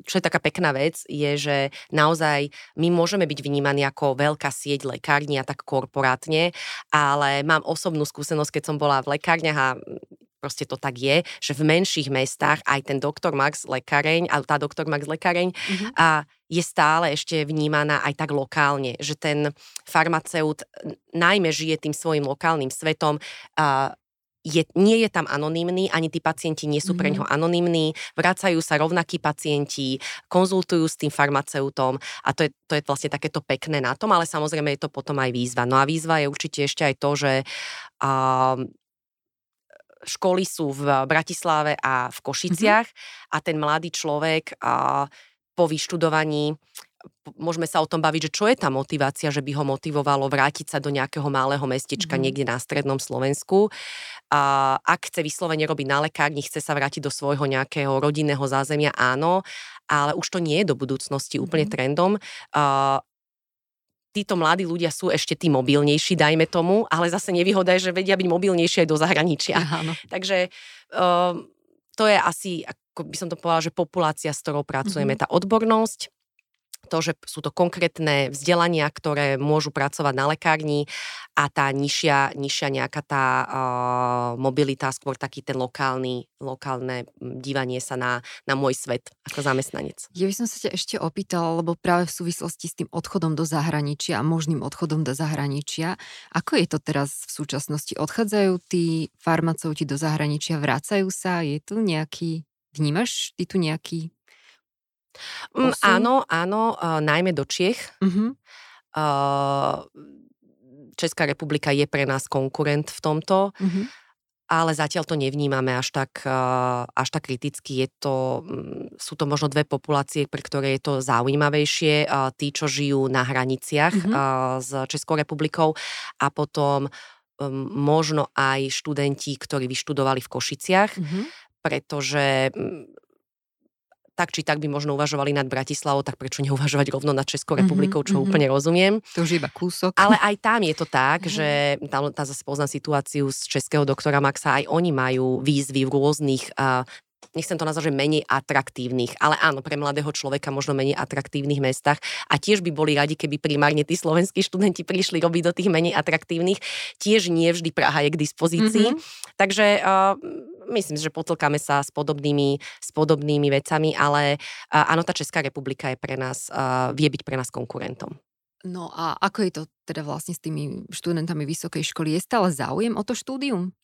čo je taká pekná vec, je, že naozaj my môžeme byť vnímaní ako veľká sieť lekární a tak korporátne, ale mám osobnú skúsenosť, keď som bola v lekárniach a proste to tak je, že v menších mestách aj ten doktor Max lekareň, a tá doktor Max lekareň mm-hmm. a je stále ešte vnímaná aj tak lokálne, že ten farmaceut najmä žije tým svojim lokálnym svetom, a je, nie je tam anonymný, ani tí pacienti nie sú pre mhm. ňoho anonymní, vracajú sa rovnakí pacienti, konzultujú s tým farmaceutom a to je, to je vlastne takéto pekné na tom, ale samozrejme je to potom aj výzva. No a výzva je určite ešte aj to, že uh, školy sú v Bratislave a v Košiciach mm-hmm. a ten mladý človek uh, po vyštudovaní môžeme sa o tom baviť, že čo je tá motivácia, že by ho motivovalo vrátiť sa do nejakého malého mestečka mm. niekde na strednom Slovensku. A ak chce vyslovene robiť na lekárni, chce sa vrátiť do svojho nejakého rodinného zázemia, áno, ale už to nie je do budúcnosti úplne mm. trendom. A títo mladí ľudia sú ešte tí mobilnejší, dajme tomu, ale zase nevýhoda je, že vedia byť mobilnejší aj do zahraničia. Áno. Takže uh, to je asi, ako by som to povedala, že populácia, s ktorou pracujeme, mm-hmm. tá odbornosť, to, že sú to konkrétne vzdelania, ktoré môžu pracovať na lekárni a tá nižšia, nižšia nejaká tá uh, mobilita, skôr taký ten lokálny, lokálne dívanie sa na, na môj svet ako zamestnanec. Ja by som sa ťa ešte opýtala, lebo práve v súvislosti s tým odchodom do zahraničia a možným odchodom do zahraničia, ako je to teraz v súčasnosti? Odchádzajú tí farmaceuti do zahraničia, vracajú sa? Je tu nejaký, vnímaš ty tu nejaký Mm, áno, áno, uh, najmä do Čiech. Uh-huh. Uh, Česká republika je pre nás konkurent v tomto, uh-huh. ale zatiaľ to nevnímame až tak, uh, až tak kriticky. Je to, um, sú to možno dve populácie, pre ktoré je to zaujímavejšie. Tí, čo žijú na hraniciach uh, s Českou republikou a potom um, možno aj študenti, ktorí vyštudovali v Košiciach, uh-huh. pretože um, tak či tak by možno uvažovali nad Bratislavou, tak prečo neuvažovať rovno nad Českou republikou, čo mm-hmm. úplne rozumiem. To už iba kúsok. Ale aj tam je to tak, mm-hmm. že tam, tam zase poznám situáciu z českého doktora Maxa, aj oni majú výzvy v rôznych uh, nechcem to nazvať, že menej atraktívnych, ale áno, pre mladého človeka možno menej atraktívnych mestách a tiež by boli radi, keby primárne tí slovenskí študenti prišli robiť do tých menej atraktívnych. Tiež nie vždy Praha je k dispozícii. Mm-hmm. Takže uh, myslím, že potlkáme sa s podobnými, s podobnými vecami, ale áno, tá Česká republika je pre nás, vie byť pre nás konkurentom. No a ako je to teda vlastne s tými študentami vysokej školy? Je stále záujem o to štúdium?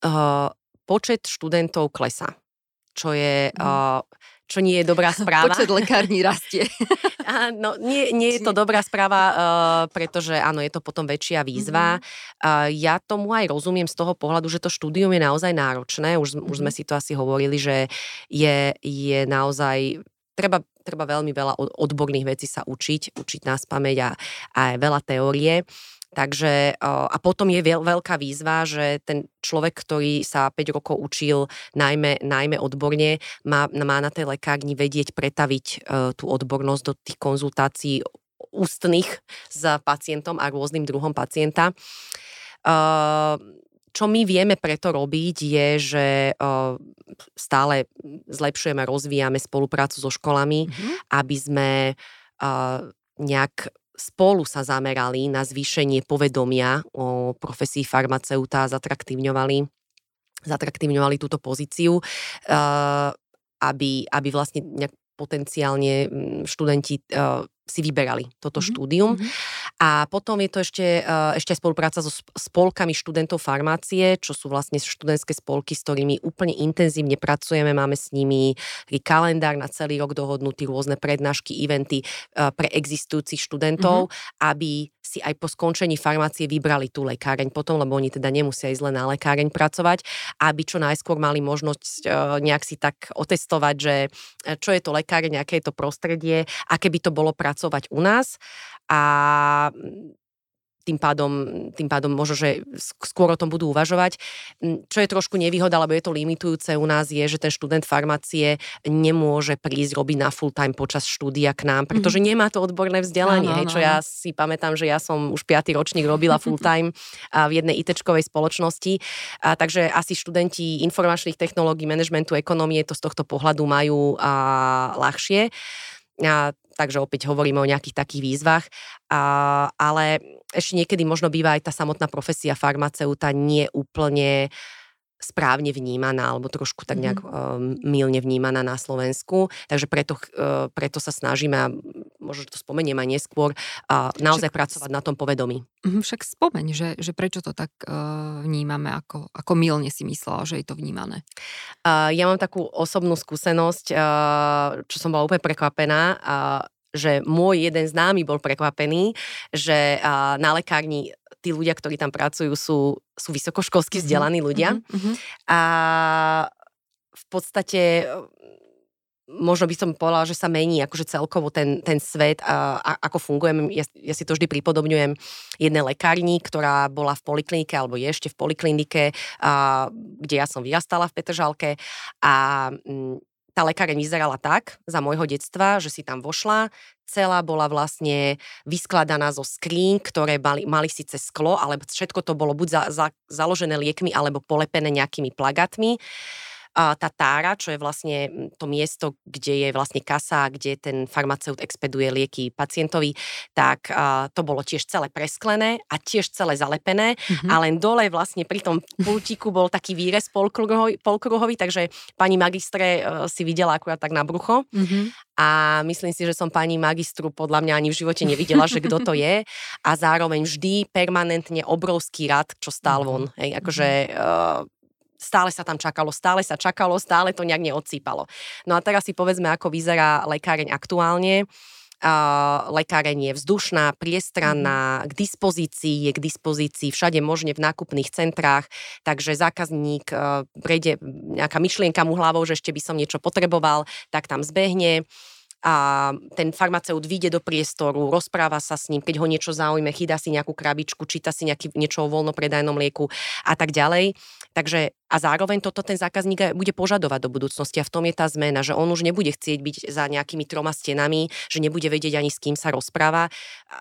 Uh, počet študentov klesá čo je... Uh, čo nie je dobrá správa. Počet lekární rastie. no, nie, nie je to dobrá správa, uh, pretože áno, je to potom väčšia výzva. Mm-hmm. Uh, ja tomu aj rozumiem z toho pohľadu, že to štúdium je naozaj náročné. Už, mm-hmm. už sme si to asi hovorili, že je, je naozaj... Treba, treba veľmi veľa odborných vecí sa učiť, učiť nás pamäť a, a veľa teórie. Takže a potom je veľká výzva, že ten človek, ktorý sa 5 rokov učil najmä, najmä odborne, má, má na tej lekárni vedieť pretaviť e, tú odbornosť do tých konzultácií ústnych s pacientom a rôznym druhom pacienta. E, čo my vieme preto robiť je, že e, stále zlepšujeme, rozvíjame spoluprácu so školami, mm-hmm. aby sme nejak spolu sa zamerali na zvýšenie povedomia o profesii farmaceuta a zatraktívňovali, zatraktívňovali túto pozíciu, eh, aby, aby vlastne nejak potenciálne mm, študenti eh, si vyberali toto mm-hmm. štúdium. Mm-hmm. A potom je to ešte, eh, ešte spolupráca so spolkami študentov farmácie, čo sú vlastne študentské spolky, s ktorými úplne intenzívne pracujeme. Máme s nimi kalendár na celý rok dohodnutý, rôzne prednášky, eventy eh, pre existujúcich študentov, mm-hmm. aby si aj po skončení farmácie vybrali tú lekáreň potom, lebo oni teda nemusia ísť len na lekáreň pracovať, aby čo najskôr mali možnosť eh, nejak si tak otestovať, že čo je to lekáreň, aké je to prostredie, aké by to bolo pracovať u nás. A tým pádom, tým pádom možno, že skôr o tom budú uvažovať. Čo je trošku nevýhoda, alebo je to limitujúce u nás, je, že ten študent farmácie nemôže prísť robiť na full time počas štúdia k nám, pretože mm-hmm. nemá to odborné vzdelanie. Áno, hej, čo ja si pamätám, že ja som už piatý ročník robila full time v jednej ITčkovej spoločnosti, a, takže asi študenti informačných technológií, manažmentu, ekonomie to z tohto pohľadu majú a, ľahšie. A, takže opäť hovoríme o nejakých takých výzvach, a, ale ešte niekedy možno býva aj tá samotná profesia farmaceuta nie úplne správne vnímaná alebo trošku tak nejak mm-hmm. um, milne vnímaná na Slovensku. Takže preto, uh, preto sa snažíme, a možno to spomeniem aj neskôr, uh, naozaj však, pracovať na tom povedomí. Mhm, však spomeň, že, že prečo to tak uh, vnímame, ako, ako milne si myslela, že je to vnímané. Uh, ja mám takú osobnú skúsenosť, uh, čo som bola úplne prekvapená. Uh, že môj jeden známy bol prekvapený, že na lekárni tí ľudia, ktorí tam pracujú, sú, sú vysokoškolsky mhm, vzdelaní ľudia. Mm-hmm. A v podstate možno by som povedala, že sa mení akože celkovo ten, ten svet a, a ako fungujem. Ja, ja si to vždy pripodobňujem jednej lekárni, ktorá bola v poliklinike alebo je ešte v poliklinike, a, kde ja som vyrastala v Petržalke a m, tá lekáreň vyzerala tak za môjho detstva, že si tam vošla, celá bola vlastne vyskladaná zo skrín, ktoré mali, mali síce sklo, ale všetko to bolo buď za, za, založené liekmi alebo polepené nejakými plagátmi tá tára, čo je vlastne to miesto, kde je vlastne kasa, kde ten farmaceut expeduje lieky pacientovi, tak to bolo tiež celé presklené a tiež celé zalepené mm-hmm. a len dole vlastne pri tom pultíku bol taký výrez polkruhový, polkruhový takže pani magistre e, si videla akurát tak na brucho mm-hmm. a myslím si, že som pani magistru podľa mňa ani v živote nevidela, že kto to je a zároveň vždy permanentne obrovský rad, čo stál mhm. von. Hej, akože uh, stále sa tam čakalo, stále sa čakalo, stále to nejak neodsýpalo. No a teraz si povedzme, ako vyzerá lekáreň aktuálne. Uh, lekáreň je vzdušná, priestranná, mhm. k dispozícii, je k dispozícii všade možne v nákupných centrách, takže zákazník uh, prejde nejaká myšlienka mu hlavou, že ešte by som niečo potreboval, tak tam zbehne a ten farmaceut vyjde do priestoru, rozpráva sa s ním, keď ho niečo zaujme, chýda si nejakú krabičku, číta si nejaký, niečo o voľnopredajnom lieku a tak ďalej. Takže a zároveň toto ten zákazník bude požadovať do budúcnosti a v tom je tá zmena, že on už nebude chcieť byť za nejakými troma stenami, že nebude vedieť ani s kým sa rozpráva.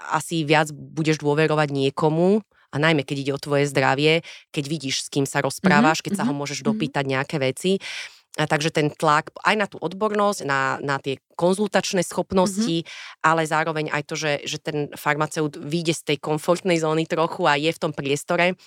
Asi viac budeš dôverovať niekomu, a najmä keď ide o tvoje zdravie, keď vidíš, s kým sa rozprávaš, keď sa ho mhm, môžeš mhm. dopýtať nejaké veci. A takže ten tlak aj na tú odbornosť, na, na tie konzultačné schopnosti, mm-hmm. ale zároveň aj to, že, že ten farmaceut vyjde z tej komfortnej zóny trochu a je v tom priestore,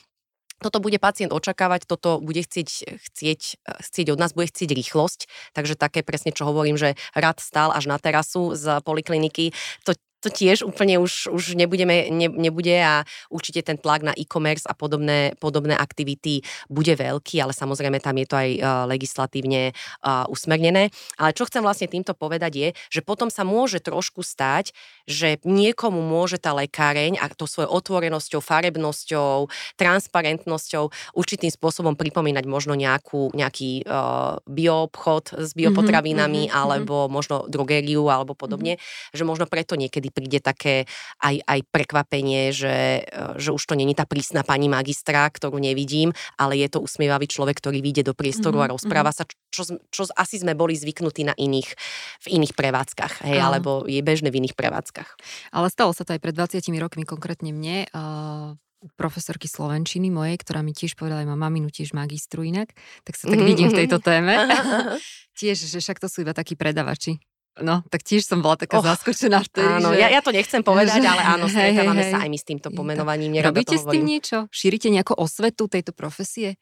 toto bude pacient očakávať, toto bude chcieť, chcieť, chcieť od nás, bude chcieť rýchlosť, takže také presne, čo hovorím, že rad stál až na terasu z polikliniky, to to tiež úplne už, už nebudeme, ne, nebude a určite ten tlak na e-commerce a podobné, podobné aktivity bude veľký, ale samozrejme tam je to aj uh, legislatívne uh, usmernené. Ale čo chcem vlastne týmto povedať je, že potom sa môže trošku stať, že niekomu môže tá lekáreň a to svojou otvorenosťou, farebnosťou, transparentnosťou určitým spôsobom pripomínať možno nejakú, nejaký uh, bioobchod s biopotravinami mm-hmm, alebo mm-hmm. možno drogériu alebo podobne, mm-hmm. že možno preto niekedy niekedy príde také aj, aj prekvapenie, že, e, že už to není tá prísna pani magistra, ktorú nevidím, ale je to usmievavý človek, ktorý vyjde do priestoru mm-hmm. a rozpráva mm-hmm. sa, čo, čo asi sme boli zvyknutí na iných, v iných prevádzkach, hej, alebo je bežné v iných prevádzkach. Ale stalo sa to aj pred 20 rokmi, konkrétne mne. Uh profesorky Slovenčiny mojej, ktorá mi tiež povedala, aj má maminu tiež magistru inak, tak sa tak mm-hmm. vidím v tejto téme. tiež, že však to sú iba takí predavači. No, tak tiež som bola taká oh, zaskočená vtedy, Áno, že... ja, ja to nechcem povedať, že... ale áno, stretávame hej, sa aj my s týmto pomenovaním. Robíte s tým niečo? Šírite nejakú osvetu tejto profesie?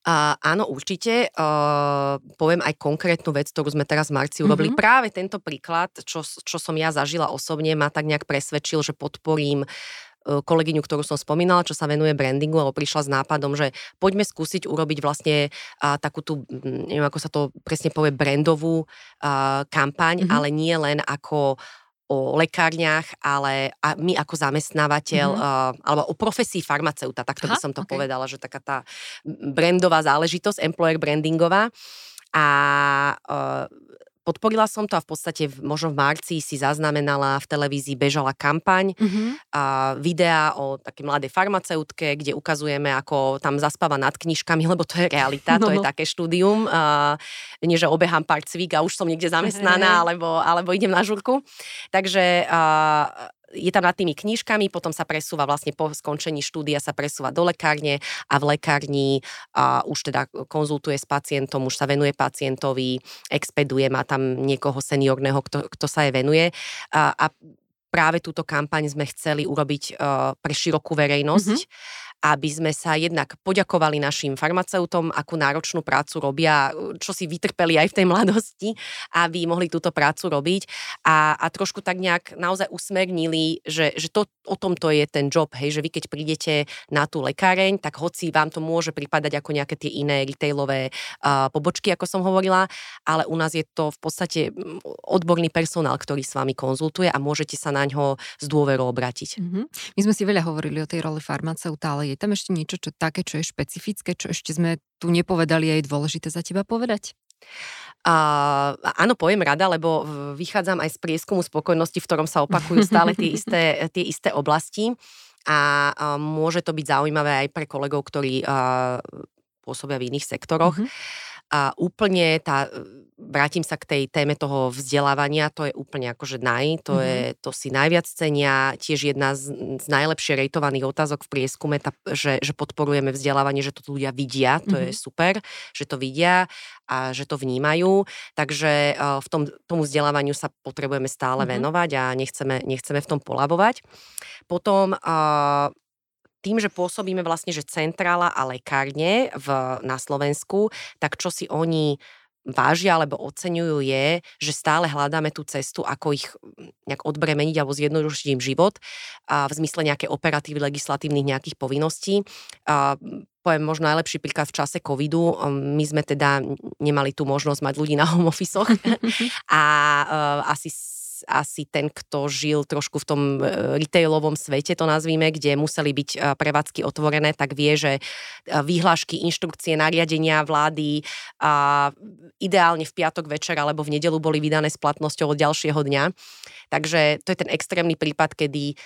Uh, áno, určite. Uh, poviem aj konkrétnu vec, ktorú sme teraz v marci urobili. Mm-hmm. Práve tento príklad, čo, čo som ja zažila osobne, ma tak nejak presvedčil, že podporím E, kolegyňu, ktorú som spomínala, čo sa venuje brandingu, alebo prišla s nápadom, že poďme skúsiť urobiť vlastne a, takú tú, neviem ako sa to presne povie, brandovú a, kampaň, mm-hmm. ale nie len ako o lekárniach, ale a my ako zamestnávateľ, mm-hmm. uh, alebo o profesii farmaceuta, takto Aha, by som to okay. povedala, že taká tá brandová záležitosť, employer brandingová. A uh, podporila som to a v podstate v, možno v marci si zaznamenala v televízii bežala kampaň mm-hmm. a videa o také mladej farmaceutke, kde ukazujeme, ako tam zaspáva nad knižkami, lebo to je realita, no. to je no. také štúdium. A, nie, že obehám pár cvík a už som niekde zamestnaná, alebo, alebo idem na žurku. Takže a, je tam nad tými knižkami, potom sa presúva vlastne po skončení štúdia sa presúva do lekárne a v lekárni a už teda konzultuje s pacientom, už sa venuje pacientovi, expeduje, má tam niekoho seniorného, kto, kto sa jej venuje. A, a práve túto kampaň sme chceli urobiť uh, pre širokú verejnosť. Mm-hmm aby sme sa jednak poďakovali našim farmaceutom, akú náročnú prácu robia, čo si vytrpeli aj v tej mladosti, aby mohli túto prácu robiť a, a trošku tak nejak naozaj usmernili, že, že to, o tom to je ten job, hej, že vy keď prídete na tú lekáreň, tak hoci vám to môže pripadať ako nejaké tie iné retailové uh, pobočky, ako som hovorila, ale u nás je to v podstate odborný personál, ktorý s vami konzultuje a môžete sa na ňo z dôveru obratiť. Mm-hmm. My sme si veľa hovorili o tej roli farmaceuta, ale je tam ešte niečo čo, také, čo je špecifické, čo ešte sme tu nepovedali a je dôležité za teba povedať? Uh, áno, poviem rada, lebo vychádzam aj z prieskumu spokojnosti, v ktorom sa opakujú stále tie isté, tie isté oblasti a uh, môže to byť zaujímavé aj pre kolegov, ktorí uh, pôsobia v iných sektoroch. Mm-hmm. A úplne tá, vrátim sa k tej téme toho vzdelávania, to je úplne akože naj, to, mm-hmm. je, to si najviac cenia, tiež jedna z, z najlepšie rejtovaných otázok v prieskume, tá, že, že podporujeme vzdelávanie, že to ľudia vidia, to mm-hmm. je super, že to vidia a že to vnímajú, takže uh, v tom, tomu vzdelávaniu sa potrebujeme stále mm-hmm. venovať a nechceme, nechceme v tom polabovať. Potom uh, tým, že pôsobíme vlastne, že centrála a lekárne v, na Slovensku, tak čo si oni vážia alebo oceňujú je, že stále hľadáme tú cestu, ako ich mm, nejak odbremeniť alebo zjednodušiť im život a v zmysle nejaké operatívy legislatívnych nejakých povinností. A poviem možno najlepší príklad v čase covidu. My sme teda nemali tú možnosť mať ľudí na home office a uh, asi asi ten, kto žil trošku v tom e, retailovom svete, to nazvíme, kde museli byť e, prevádzky otvorené, tak vie, že e, výhlášky, inštrukcie, nariadenia vlády a ideálne v piatok večer alebo v nedelu boli vydané s platnosťou od ďalšieho dňa. Takže to je ten extrémny prípad, kedy,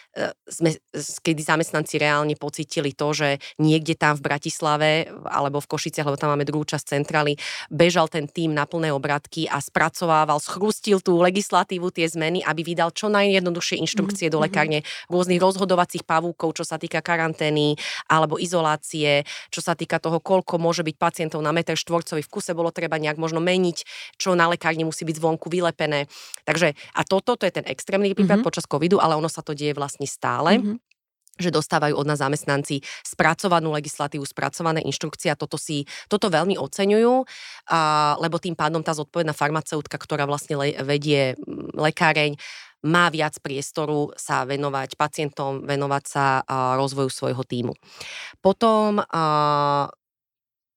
sme, kedy zamestnanci reálne pocitili to, že niekde tam v Bratislave alebo v Košiciach, lebo tam máme druhú časť centrály, bežal ten tým na plné obratky a spracovával, schrustil tú legislatívu, tie zmeny zmeny, aby vydal čo najjednoduchšie inštrukcie mm-hmm. do lekárne rôznych rozhodovacích pavúkov, čo sa týka karantény alebo izolácie, čo sa týka toho, koľko môže byť pacientov na meter štvorcový v kuse, bolo treba nejak možno meniť, čo na lekárne musí byť zvonku vylepené. Takže a toto, to je ten extrémny prípad mm-hmm. počas covidu, ale ono sa to deje vlastne stále. Mm-hmm že dostávajú od nás zamestnanci spracovanú legislatívu, spracované inštrukcie a toto, si, toto veľmi oceňujú, a, lebo tým pádom tá zodpovedná farmaceutka, ktorá vlastne le, vedie lekáreň, má viac priestoru sa venovať pacientom, venovať sa a, rozvoju svojho týmu. Potom a,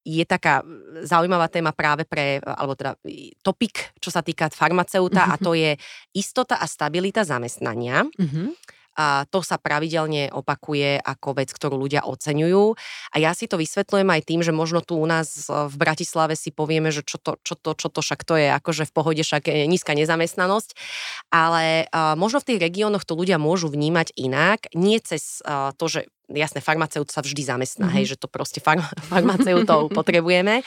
je taká zaujímavá téma práve pre, alebo teda topik, čo sa týka farmaceuta mm-hmm. a to je istota a stabilita zamestnania. Mm-hmm a to sa pravidelne opakuje ako vec, ktorú ľudia oceňujú. A ja si to vysvetľujem aj tým, že možno tu u nás v Bratislave si povieme, že čo to, čo to, čo to však to je, akože v pohode však je nízka nezamestnanosť, ale uh, možno v tých regiónoch to ľudia môžu vnímať inak, nie cez uh, to, že jasné, farmaceut sa vždy zamestná, mm-hmm. hej, že to proste far- farmaceutov potrebujeme,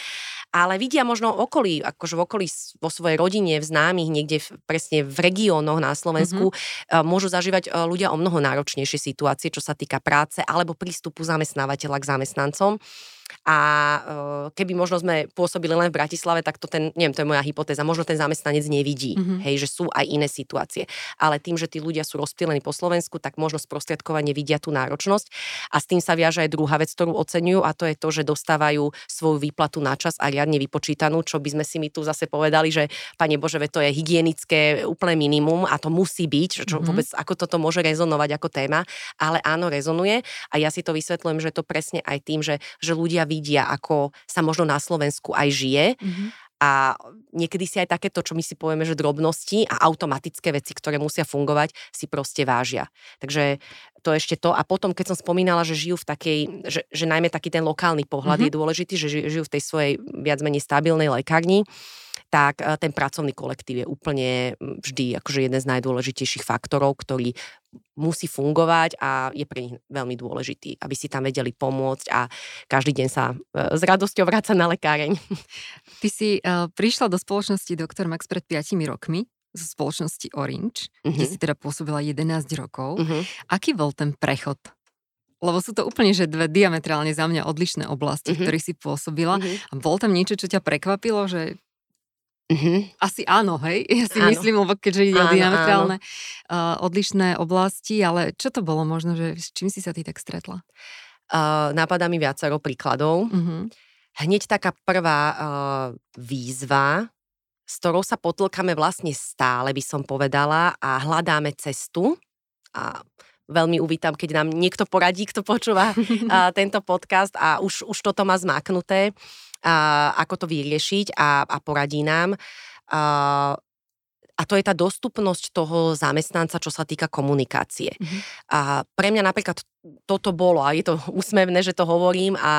ale vidia možno okolí, akože v okolí vo svojej rodine, v známych, niekde v, presne v regiónoch na Slovensku, mm-hmm. môžu zažívať e, ľudia o mnoho náročnejšie situácie, čo sa týka práce alebo prístupu zamestnávateľa k zamestnancom. A uh, keby možno sme pôsobili len v Bratislave, tak to ten, neviem, to je moja hypotéza, možno ten zamestnanec nevidí, mm-hmm. hej, že sú aj iné situácie. Ale tým, že tí ľudia sú rozptýlení po Slovensku, tak možno sprostredkovane vidia tú náročnosť. A s tým sa viaže aj druhá vec, ktorú oceňujú, a to je to, že dostávajú svoju výplatu na čas a riadne vypočítanú, čo by sme si my tu zase povedali, že Pane Bože, to je hygienické úplne minimum a to musí byť, čo mm-hmm. vôbec, ako toto môže rezonovať ako téma, ale áno, rezonuje. A ja si to vysvetľujem, že to presne aj tým, že, že ľudia vidia, ako sa možno na Slovensku aj žije. Mm-hmm. A niekedy si aj takéto, čo my si povieme, že drobnosti a automatické veci, ktoré musia fungovať, si proste vážia. Takže to ešte to. A potom, keď som spomínala, že žijú v takej, že, že najmä taký ten lokálny pohľad mm-hmm. je dôležitý, že žijú v tej svojej viac menej stabilnej lekárni, tak e, ten pracovný kolektív je úplne vždy akože jeden z najdôležitejších faktorov, ktorý musí fungovať a je pre nich veľmi dôležitý, aby si tam vedeli pomôcť a každý deň sa e, s radosťou vráca na lekáreň. Ty si uh, prišla do spoločnosti Dr. Max pred 5 rokmi zo spoločnosti Orange, uh-huh. kde mhm. si teda pôsobila 11 rokov. Uh-huh. Aký bol ten prechod lebo sú to úplne že dve diametrálne za mňa odlišné oblasti, uh-huh. v ktorých si pôsobila. Uh-huh. A bol tam niečo, čo ťa prekvapilo, že Mm-hmm. Asi áno, hej. Ja si áno. myslím, lebo keďže ide o diametrálne uh, odlišné oblasti, ale čo to bolo možno, že s čím si sa ty tak stretla? Uh, napadá mi viacero príkladov. Uh-huh. Hneď taká prvá uh, výzva, s ktorou sa potlkame vlastne stále, by som povedala, a hľadáme cestu. A veľmi uvítam, keď nám niekto poradí, kto počúva uh, tento podcast a už, už toto má zmáknuté, ako to vyriešiť a, a poradí nám. Uh, a to je tá dostupnosť toho zamestnanca, čo sa týka komunikácie. Mm-hmm. A pre mňa napríklad toto bolo, a je to úsmevné, že to hovorím a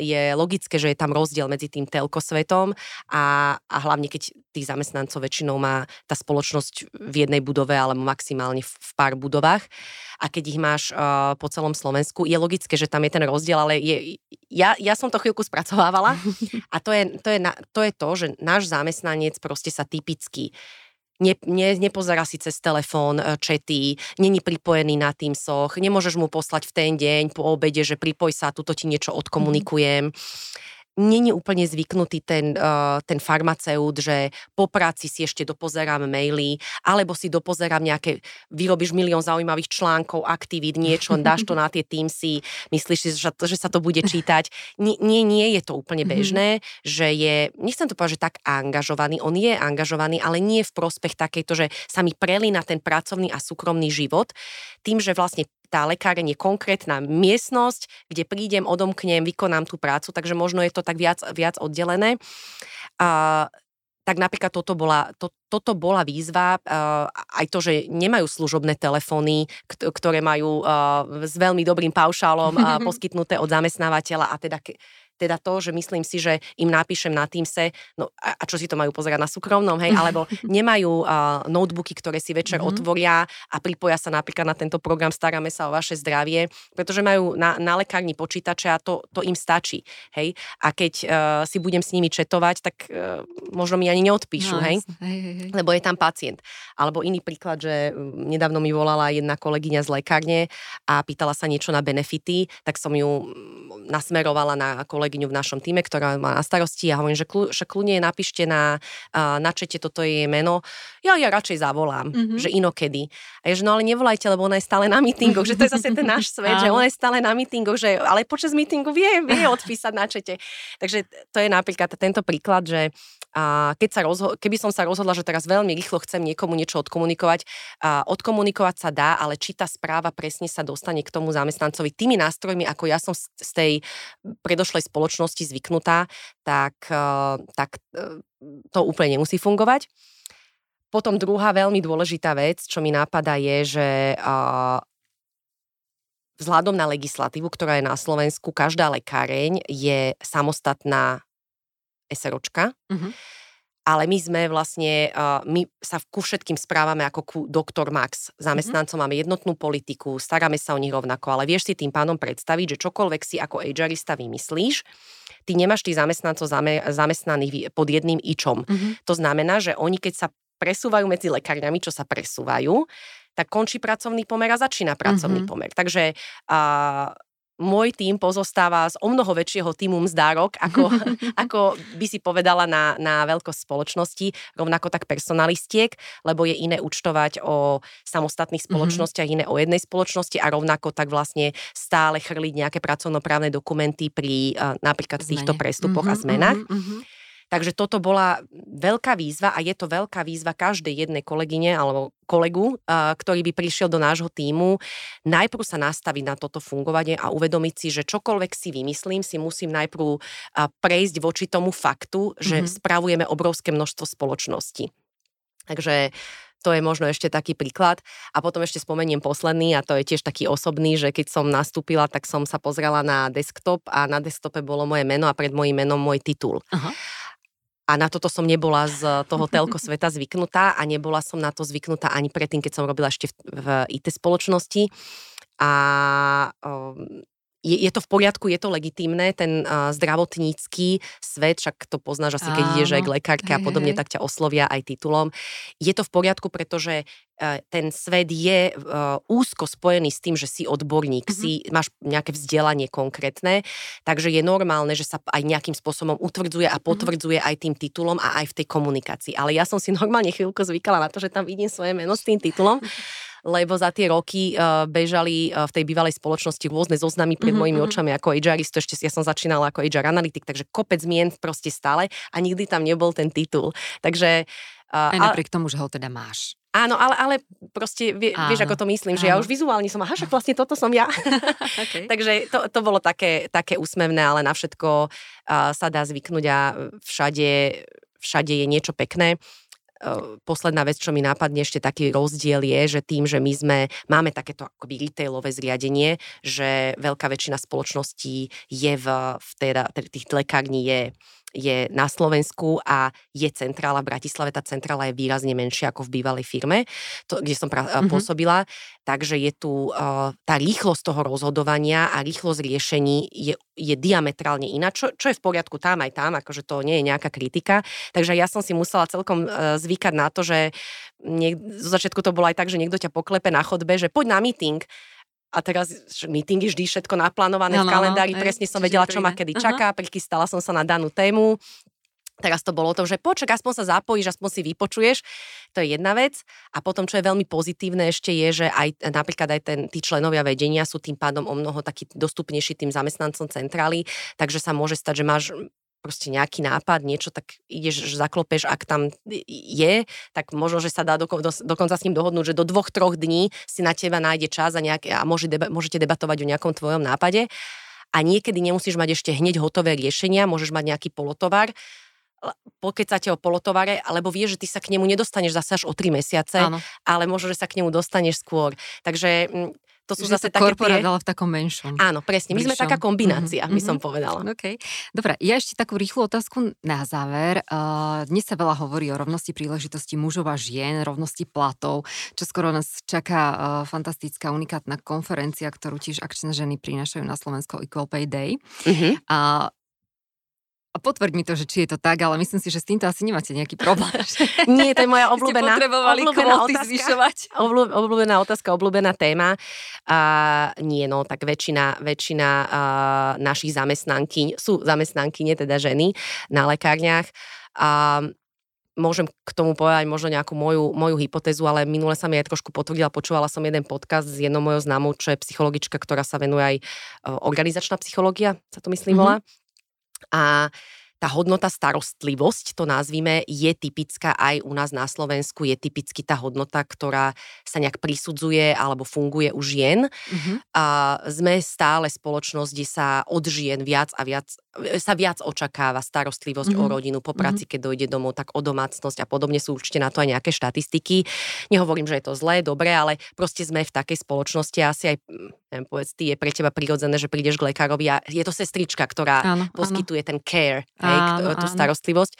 je logické, že je tam rozdiel medzi tým telkosvetom a, a hlavne keď tých zamestnancov väčšinou má tá spoločnosť v jednej budove alebo maximálne v, v pár budovách a keď ich máš uh, po celom Slovensku, je logické, že tam je ten rozdiel, ale je, ja, ja som to chvíľku spracovávala a to je to, je, to, je to že náš zamestnanec proste sa typicky ne, ne, nepozerá si cez telefón e, čety, není pripojený na Teamsoch, nemôžeš mu poslať v ten deň po obede, že pripoj sa, tuto ti niečo mhm. odkomunikujem. Mm-hmm není úplne zvyknutý ten, uh, ten farmaceut, že po práci si ešte dopozerám maily, alebo si dopozerám nejaké, vyrobíš milión zaujímavých článkov, aktivít, niečo, dáš to na tie Teamsy, myslíš si, že, že sa to bude čítať. Nie, nie, nie je to úplne mhm. bežné, mm-hmm. že je, nechcem to povedať, že tak angažovaný, on je angažovaný, ale nie v prospech takejto, že sa mi prelína ten pracovný a súkromný život, tým, že vlastne tá lekáreň je konkrétna miestnosť, kde prídem, odomknem, vykonám tú prácu, takže možno je to tak viac, viac oddelené. A, tak napríklad toto bola, to, toto bola výzva, uh, aj to, že nemajú služobné telefóny, ktoré majú uh, s veľmi dobrým paušálom uh, poskytnuté od zamestnávateľa a teda ke, teda to, že myslím si, že im napíšem na Teamse, no a, a čo si to majú pozerať na súkromnom, hej, alebo nemajú uh, notebooky, ktoré si večer mm-hmm. otvoria a pripoja sa napríklad na tento program Staráme sa o vaše zdravie, pretože majú na, na lekárni počítače a to, to im stačí, hej. A keď uh, si budem s nimi četovať, tak uh, možno mi ani neodpíšu, no, hej? Hej, hej, hej, lebo je tam pacient. Alebo iný príklad, že nedávno mi volala jedna kolegyňa z lekárne a pýtala sa niečo na benefity, tak som ju nasmerovala na kolegyňu v našom týme, ktorá má na starosti a hovorím, že kľu, že kľudne napíšte na, na čete, toto je meno. Ja, ja radšej zavolám, mm-hmm. že inokedy. A je, že no ale nevolajte, lebo ona je stále na mítingoch, že to je zase ten náš svet, že ona je stále na mítingoch, že ale počas mítingu vie, vie odpísať na čete. Takže to je napríklad tento príklad, že a keď sa rozho- keby som sa rozhodla, že teraz veľmi rýchlo chcem niekomu niečo odkomunikovať, a odkomunikovať sa dá, ale či tá správa presne sa dostane k tomu zamestnancovi tými nástrojmi, ako ja som z tej predošlej spoločnosti zvyknutá, tak, e, tak e, to úplne nemusí fungovať. Potom druhá veľmi dôležitá vec, čo mi napadá, je, že vzhľadom na legislatívu, ktorá je na Slovensku, každá lekáreň je samostatná SROčka. Uh-huh. Ale my sme vlastne, my sa ku všetkým správame ako ku doktor Max. Zamestnancom uh-huh. máme jednotnú politiku, staráme sa o nich rovnako, ale vieš si tým pánom predstaviť, že čokoľvek si ako HRista vymyslíš, ty nemáš tých zamestnancov zame, zamestnaných pod jedným ičom. Uh-huh. To znamená, že oni keď sa presúvajú medzi lekárňami, čo sa presúvajú, tak končí pracovný pomer a začína pracovný uh-huh. pomer. Takže uh, môj tým pozostáva z o mnoho väčšieho týmu mzdárok, ako, ako by si povedala na, na veľkosť spoločnosti, rovnako tak personalistiek, lebo je iné účtovať o samostatných mhm. spoločnostiach, mm-hmm. iné o jednej spoločnosti a rovnako tak vlastne stále chrliť nejaké pracovnoprávne dokumenty pri uh, napríklad Zmene. týchto prestupoch mm-hmm, a mhm, zmenách. Mm-hmm. Takže toto bola veľká výzva a je to veľká výzva každej jednej kolegyne alebo kolegu, ktorý by prišiel do nášho týmu, najprv sa nastaviť na toto fungovanie a uvedomiť si, že čokoľvek si vymyslím, si musím najprv prejsť voči tomu faktu, že mm-hmm. spravujeme obrovské množstvo spoločnosti. Takže to je možno ešte taký príklad. A potom ešte spomeniem posledný, a to je tiež taký osobný, že keď som nastúpila, tak som sa pozrela na desktop a na desktope bolo moje meno a pred mojím menom môj titul. Aha. A na toto som nebola z toho telko sveta zvyknutá a nebola som na to zvyknutá ani predtým, keď som robila ešte v, v IT spoločnosti. A um, je, je to v poriadku, je to legitímne, ten uh, zdravotnícky svet, však to poznáš asi, keď ideš aj k lekárke a podobne, tak ťa oslovia aj titulom. Je to v poriadku, pretože uh, ten svet je uh, úzko spojený s tým, že si odborník, mm-hmm. si máš nejaké vzdelanie konkrétne, takže je normálne, že sa aj nejakým spôsobom utvrdzuje a mhm. potvrdzuje mm-hmm. aj tým titulom a aj v tej komunikácii. Ale ja som si normálne chvíľku zvykala na to, že tam vidím svoje meno s tým titulom lebo za tie roky uh, bežali uh, v tej bývalej spoločnosti rôzne zoznamy pred mm-hmm. mojimi očami ako HRist, ešte ja som začínala ako HR analytik, takže kopec mien proste stále a nikdy tam nebol ten titul. Takže Uh, Aj napriek tomu, že ho teda máš. Áno, ale, ale proste vie, vieš, ako to myslím, áno. že ja už vizuálne som, aha, však vlastne toto som ja. okay. Takže to, to bolo také, také úsmevné, ale na všetko uh, sa dá zvyknúť a všade, všade je niečo pekné. Uh, posledná vec, čo mi napadne, ešte taký rozdiel je, že tým, že my sme, máme takéto akoby retailové zriadenie, že veľká väčšina spoločností je v, v teda, tých lekární je je na Slovensku a je centrála v Bratislave. Tá centrála je výrazne menšia ako v bývalej firme, to, kde som pra- mm-hmm. pôsobila. Takže je tu uh, tá rýchlosť toho rozhodovania a rýchlosť riešení je, je diametrálne iná, čo, čo je v poriadku tam aj tam, akože to nie je nejaká kritika. Takže ja som si musela celkom uh, zvykať na to, že niek- zo začiatku to bolo aj tak, že niekto ťa poklepe na chodbe, že poď na meeting a teraz meeting je vždy všetko naplánované no, v kalendári, no, presne som vedela, čo ma kedy čaká, uh-huh. prichystala som sa na danú tému. Teraz to bolo to, že počak, aspoň sa zapojíš, aspoň si vypočuješ. To je jedna vec. A potom, čo je veľmi pozitívne ešte je, že aj napríklad aj ten, tí členovia vedenia sú tým pádom o mnoho taký dostupnejší tým zamestnancom centrály, takže sa môže stať, že máš proste nejaký nápad, niečo, tak ideš, zaklopeš, ak tam je, tak možno, že sa dá do, do, dokonca s ním dohodnúť, že do dvoch, troch dní si na teba nájde čas a, nejaké, a môže deba, môžete debatovať o nejakom tvojom nápade. A niekedy nemusíš mať ešte hneď hotové riešenia, môžeš mať nejaký polotovar, pokecate o polotovare, alebo vieš, že ty sa k nemu nedostaneš zase až o tri mesiace, Áno. ale možno, že sa k nemu dostaneš skôr. Takže mm, to sú že zase také korporát, tie... ale v takom menšom. Áno, presne. My sme taká kombinácia, mm-hmm. by som povedala. Okay. Dobre, ja ešte takú rýchlu otázku na záver. Uh, dnes sa veľa hovorí o rovnosti príležitosti mužov a žien, rovnosti platov, čo skoro nás čaká uh, fantastická, unikátna konferencia, ktorú tiež akčné ženy prinášajú na Slovensko Equal Pay Day. Mm-hmm. Uh, a potvrď mi to, že či je to tak, ale myslím si, že s týmto asi nemáte nejaký problém. Nie, to je moja obľúbená, obľúbená otázka. Zvyšovať. Obľúbená otázka, obľúbená téma. Uh, nie, no, tak väčšina, väčšina uh, našich zamestnanky sú zamestnanky, nie teda ženy na lekárniach. Uh, môžem k tomu povedať možno nejakú moju, moju hypotézu, ale minule sa mi aj trošku potvrdila, počúvala som jeden podcast s jednou mojou známou, čo je psychologička, ktorá sa venuje aj organizačná psychológia, sa to myslím volá. Mm-hmm a tá hodnota starostlivosť, to nazvime, je typická aj u nás na Slovensku, je typicky tá hodnota, ktorá sa nejak prisudzuje alebo funguje u žien. Mm-hmm. A sme stále spoločnosť, kde sa od žien viac a viac sa viac očakáva starostlivosť mm-hmm. o mhm. rodinu po práci, mm-hmm. keď dojde domov, tak o domácnosť a podobne sú určite na to aj nejaké štatistiky. Nehovorím, že je to zlé, dobre, ale proste sme v takej spoločnosti asi aj, mm, neviem, povedz, ty je pre teba prirodzené, že prídeš k lekárovi a je to sestrička, ktorá áno, poskytuje áno. ten care, hej, áno, tú starostlivosť.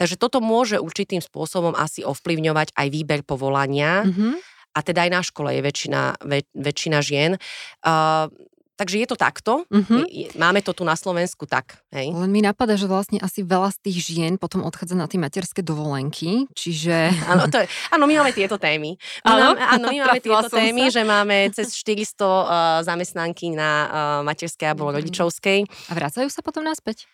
Takže toto môže určitým spôsobom asi ovplyvňovať aj výber povolania. Mm-hmm. A teda aj na škole je väčšina, väč, väčšina žien. Uh, Takže je to takto. Mm-hmm. Máme to tu na Slovensku tak. Hej. Len mi napadá, že vlastne asi veľa z tých žien potom odchádza na tie materské dovolenky, čiže... Áno, to je, áno my máme tieto témy. áno, áno, my máme tieto témy, sa. že máme cez 400 uh, zamestnanky na uh, materskej alebo mm-hmm. rodičovskej. A vracajú sa potom naspäť?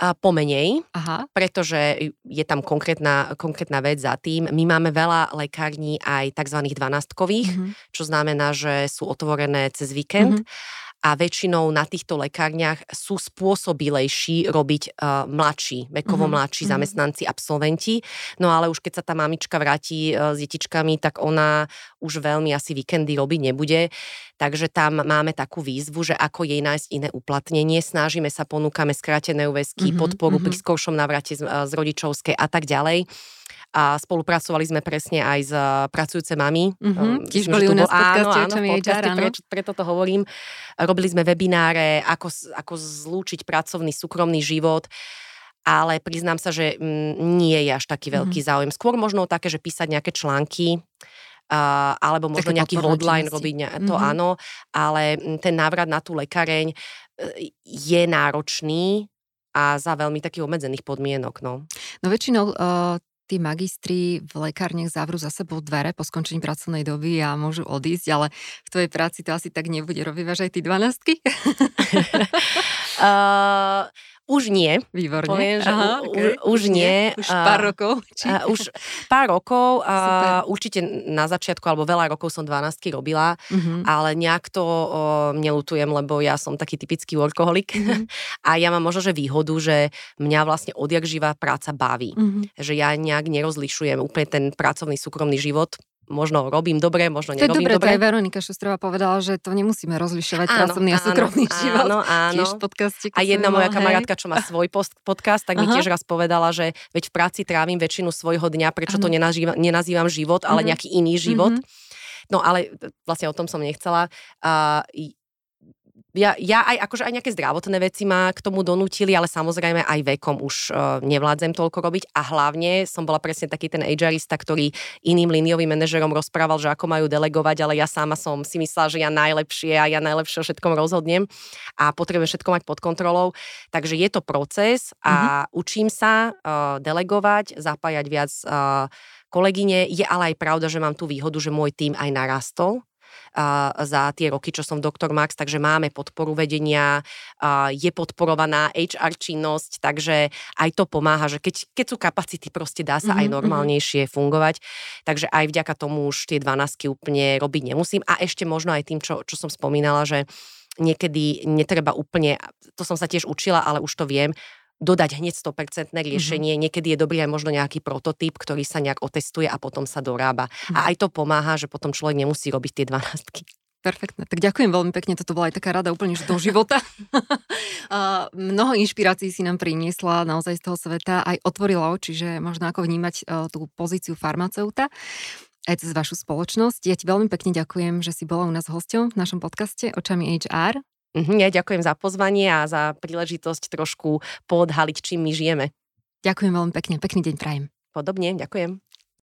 A pomenej, Aha. pretože je tam konkrétna, konkrétna vec za tým. My máme veľa lekární aj tzv. dvanástkových, mm-hmm. čo znamená, že sú otvorené cez víkend. Mm-hmm a väčšinou na týchto lekárniach sú spôsobilejší robiť uh, mladší, vekovo mm-hmm. mladší mm-hmm. zamestnanci, absolventi. No ale už keď sa tá mamička vráti uh, s detičkami, tak ona už veľmi asi víkendy robiť nebude. Takže tam máme takú výzvu, že ako jej nájsť iné uplatnenie. Snažíme sa, ponúkame skrátené úväzky, mm-hmm. podporu mm-hmm. pri skoršom navrate z, z rodičovskej a tak ďalej a spolupracovali sme presne aj s eh, pracujúce mami. Mm-hmm, tiež boli u nás áno, áno, v podcaste, áno. Preč, preto to hovorím. Robili sme webináre, ako, ako zlúčiť pracovný, súkromný život ale priznám sa, že mm, nie je až taký veľký mm-hmm. záujem. Skôr možno také, že písať nejaké články, Uh, alebo možno nejaký hotline robiť, ne, to mm-hmm. áno, ale mm, ten návrat na tú lekareň eh, je náročný a za veľmi takých obmedzených podmienok. No, no väčšinou uh, tí magistri v lekárniach zavrú za sebou dvere po skončení pracovnej doby a môžu odísť, ale v tvojej práci to asi tak nebude. Robívaš aj ty dvanáctky? uh, už nie. Výborne. Poviem, že Aha, u, okay. už nie. Už pár rokov? Či? Uh, už pár rokov. Uh, určite na začiatku, alebo veľa rokov som 12 robila, uh-huh. ale nejak to uh, nelutujem, lebo ja som taký typický workoholik. Uh-huh. a ja mám možno, že výhodu, že mňa vlastne odjak živá práca baví. Uh-huh. Že ja nejak nerozlišujem úplne ten pracovný súkromný život možno robím dobre, možno nerobím dobre. To je dobre, aj Veronika Šustrová povedala, že to nemusíme rozlišovať áno, pracovný a súkromný áno, život. Áno, áno. Tiež podcaste. A jedna moja hej. kamarátka, čo má svoj post, podcast, tak Aha. mi tiež raz povedala, že veď v práci trávim väčšinu svojho dňa, prečo áno. to nenazývam, nenazývam život, ale mm-hmm. nejaký iný život. Mm-hmm. No ale vlastne o tom som nechcela. Uh, ja, ja aj, akože aj nejaké zdravotné veci ma k tomu donútili, ale samozrejme aj vekom už uh, nevládzem toľko robiť a hlavne som bola presne taký ten agearista, ktorý iným líniovým manažerom rozprával, že ako majú delegovať, ale ja sama som si myslela, že ja najlepšie a ja najlepšie o všetkom rozhodnem a potrebujem všetko mať pod kontrolou. Takže je to proces a mm-hmm. učím sa uh, delegovať, zapájať viac uh, kolegyne. Je ale aj pravda, že mám tú výhodu, že môj tým aj narastol za tie roky, čo som doktor Max, takže máme podporu vedenia, je podporovaná HR činnosť, takže aj to pomáha, že keď, keď sú kapacity, proste dá sa mm-hmm. aj mhm, normálnejšie fungovať. Takže aj vďaka tomu už tie 12 úplne robiť nemusím. A ešte možno aj tým, čo, čo som spomínala, že niekedy netreba úplne, to som sa tiež učila, ale už to viem, dodať hneď 100% mhm. riešenie. Mm-hmm. Niekedy je dobrý aj možno nejaký prototyp, ktorý sa nejak otestuje a potom sa dorába. Mm-hmm. A aj to pomáha, že potom človek nemusí robiť tie dvanáctky. Perfektne. Tak ďakujem veľmi pekne. Toto bola aj taká rada úplne že do života. mnoho inšpirácií si nám priniesla naozaj z toho sveta. Aj otvorila oči, že možno ako vnímať uh, tú pozíciu farmaceuta aj cez vašu spoločnosť. Ja ti veľmi pekne ďakujem, že si bola u nás hosťom v našom podcaste Očami HR. Mhm, ja ďakujem za pozvanie a za príležitosť trošku poodhaliť, čím my žijeme. Ďakujem veľmi pekne. Pekný deň prajem. Podobne, ďakujem.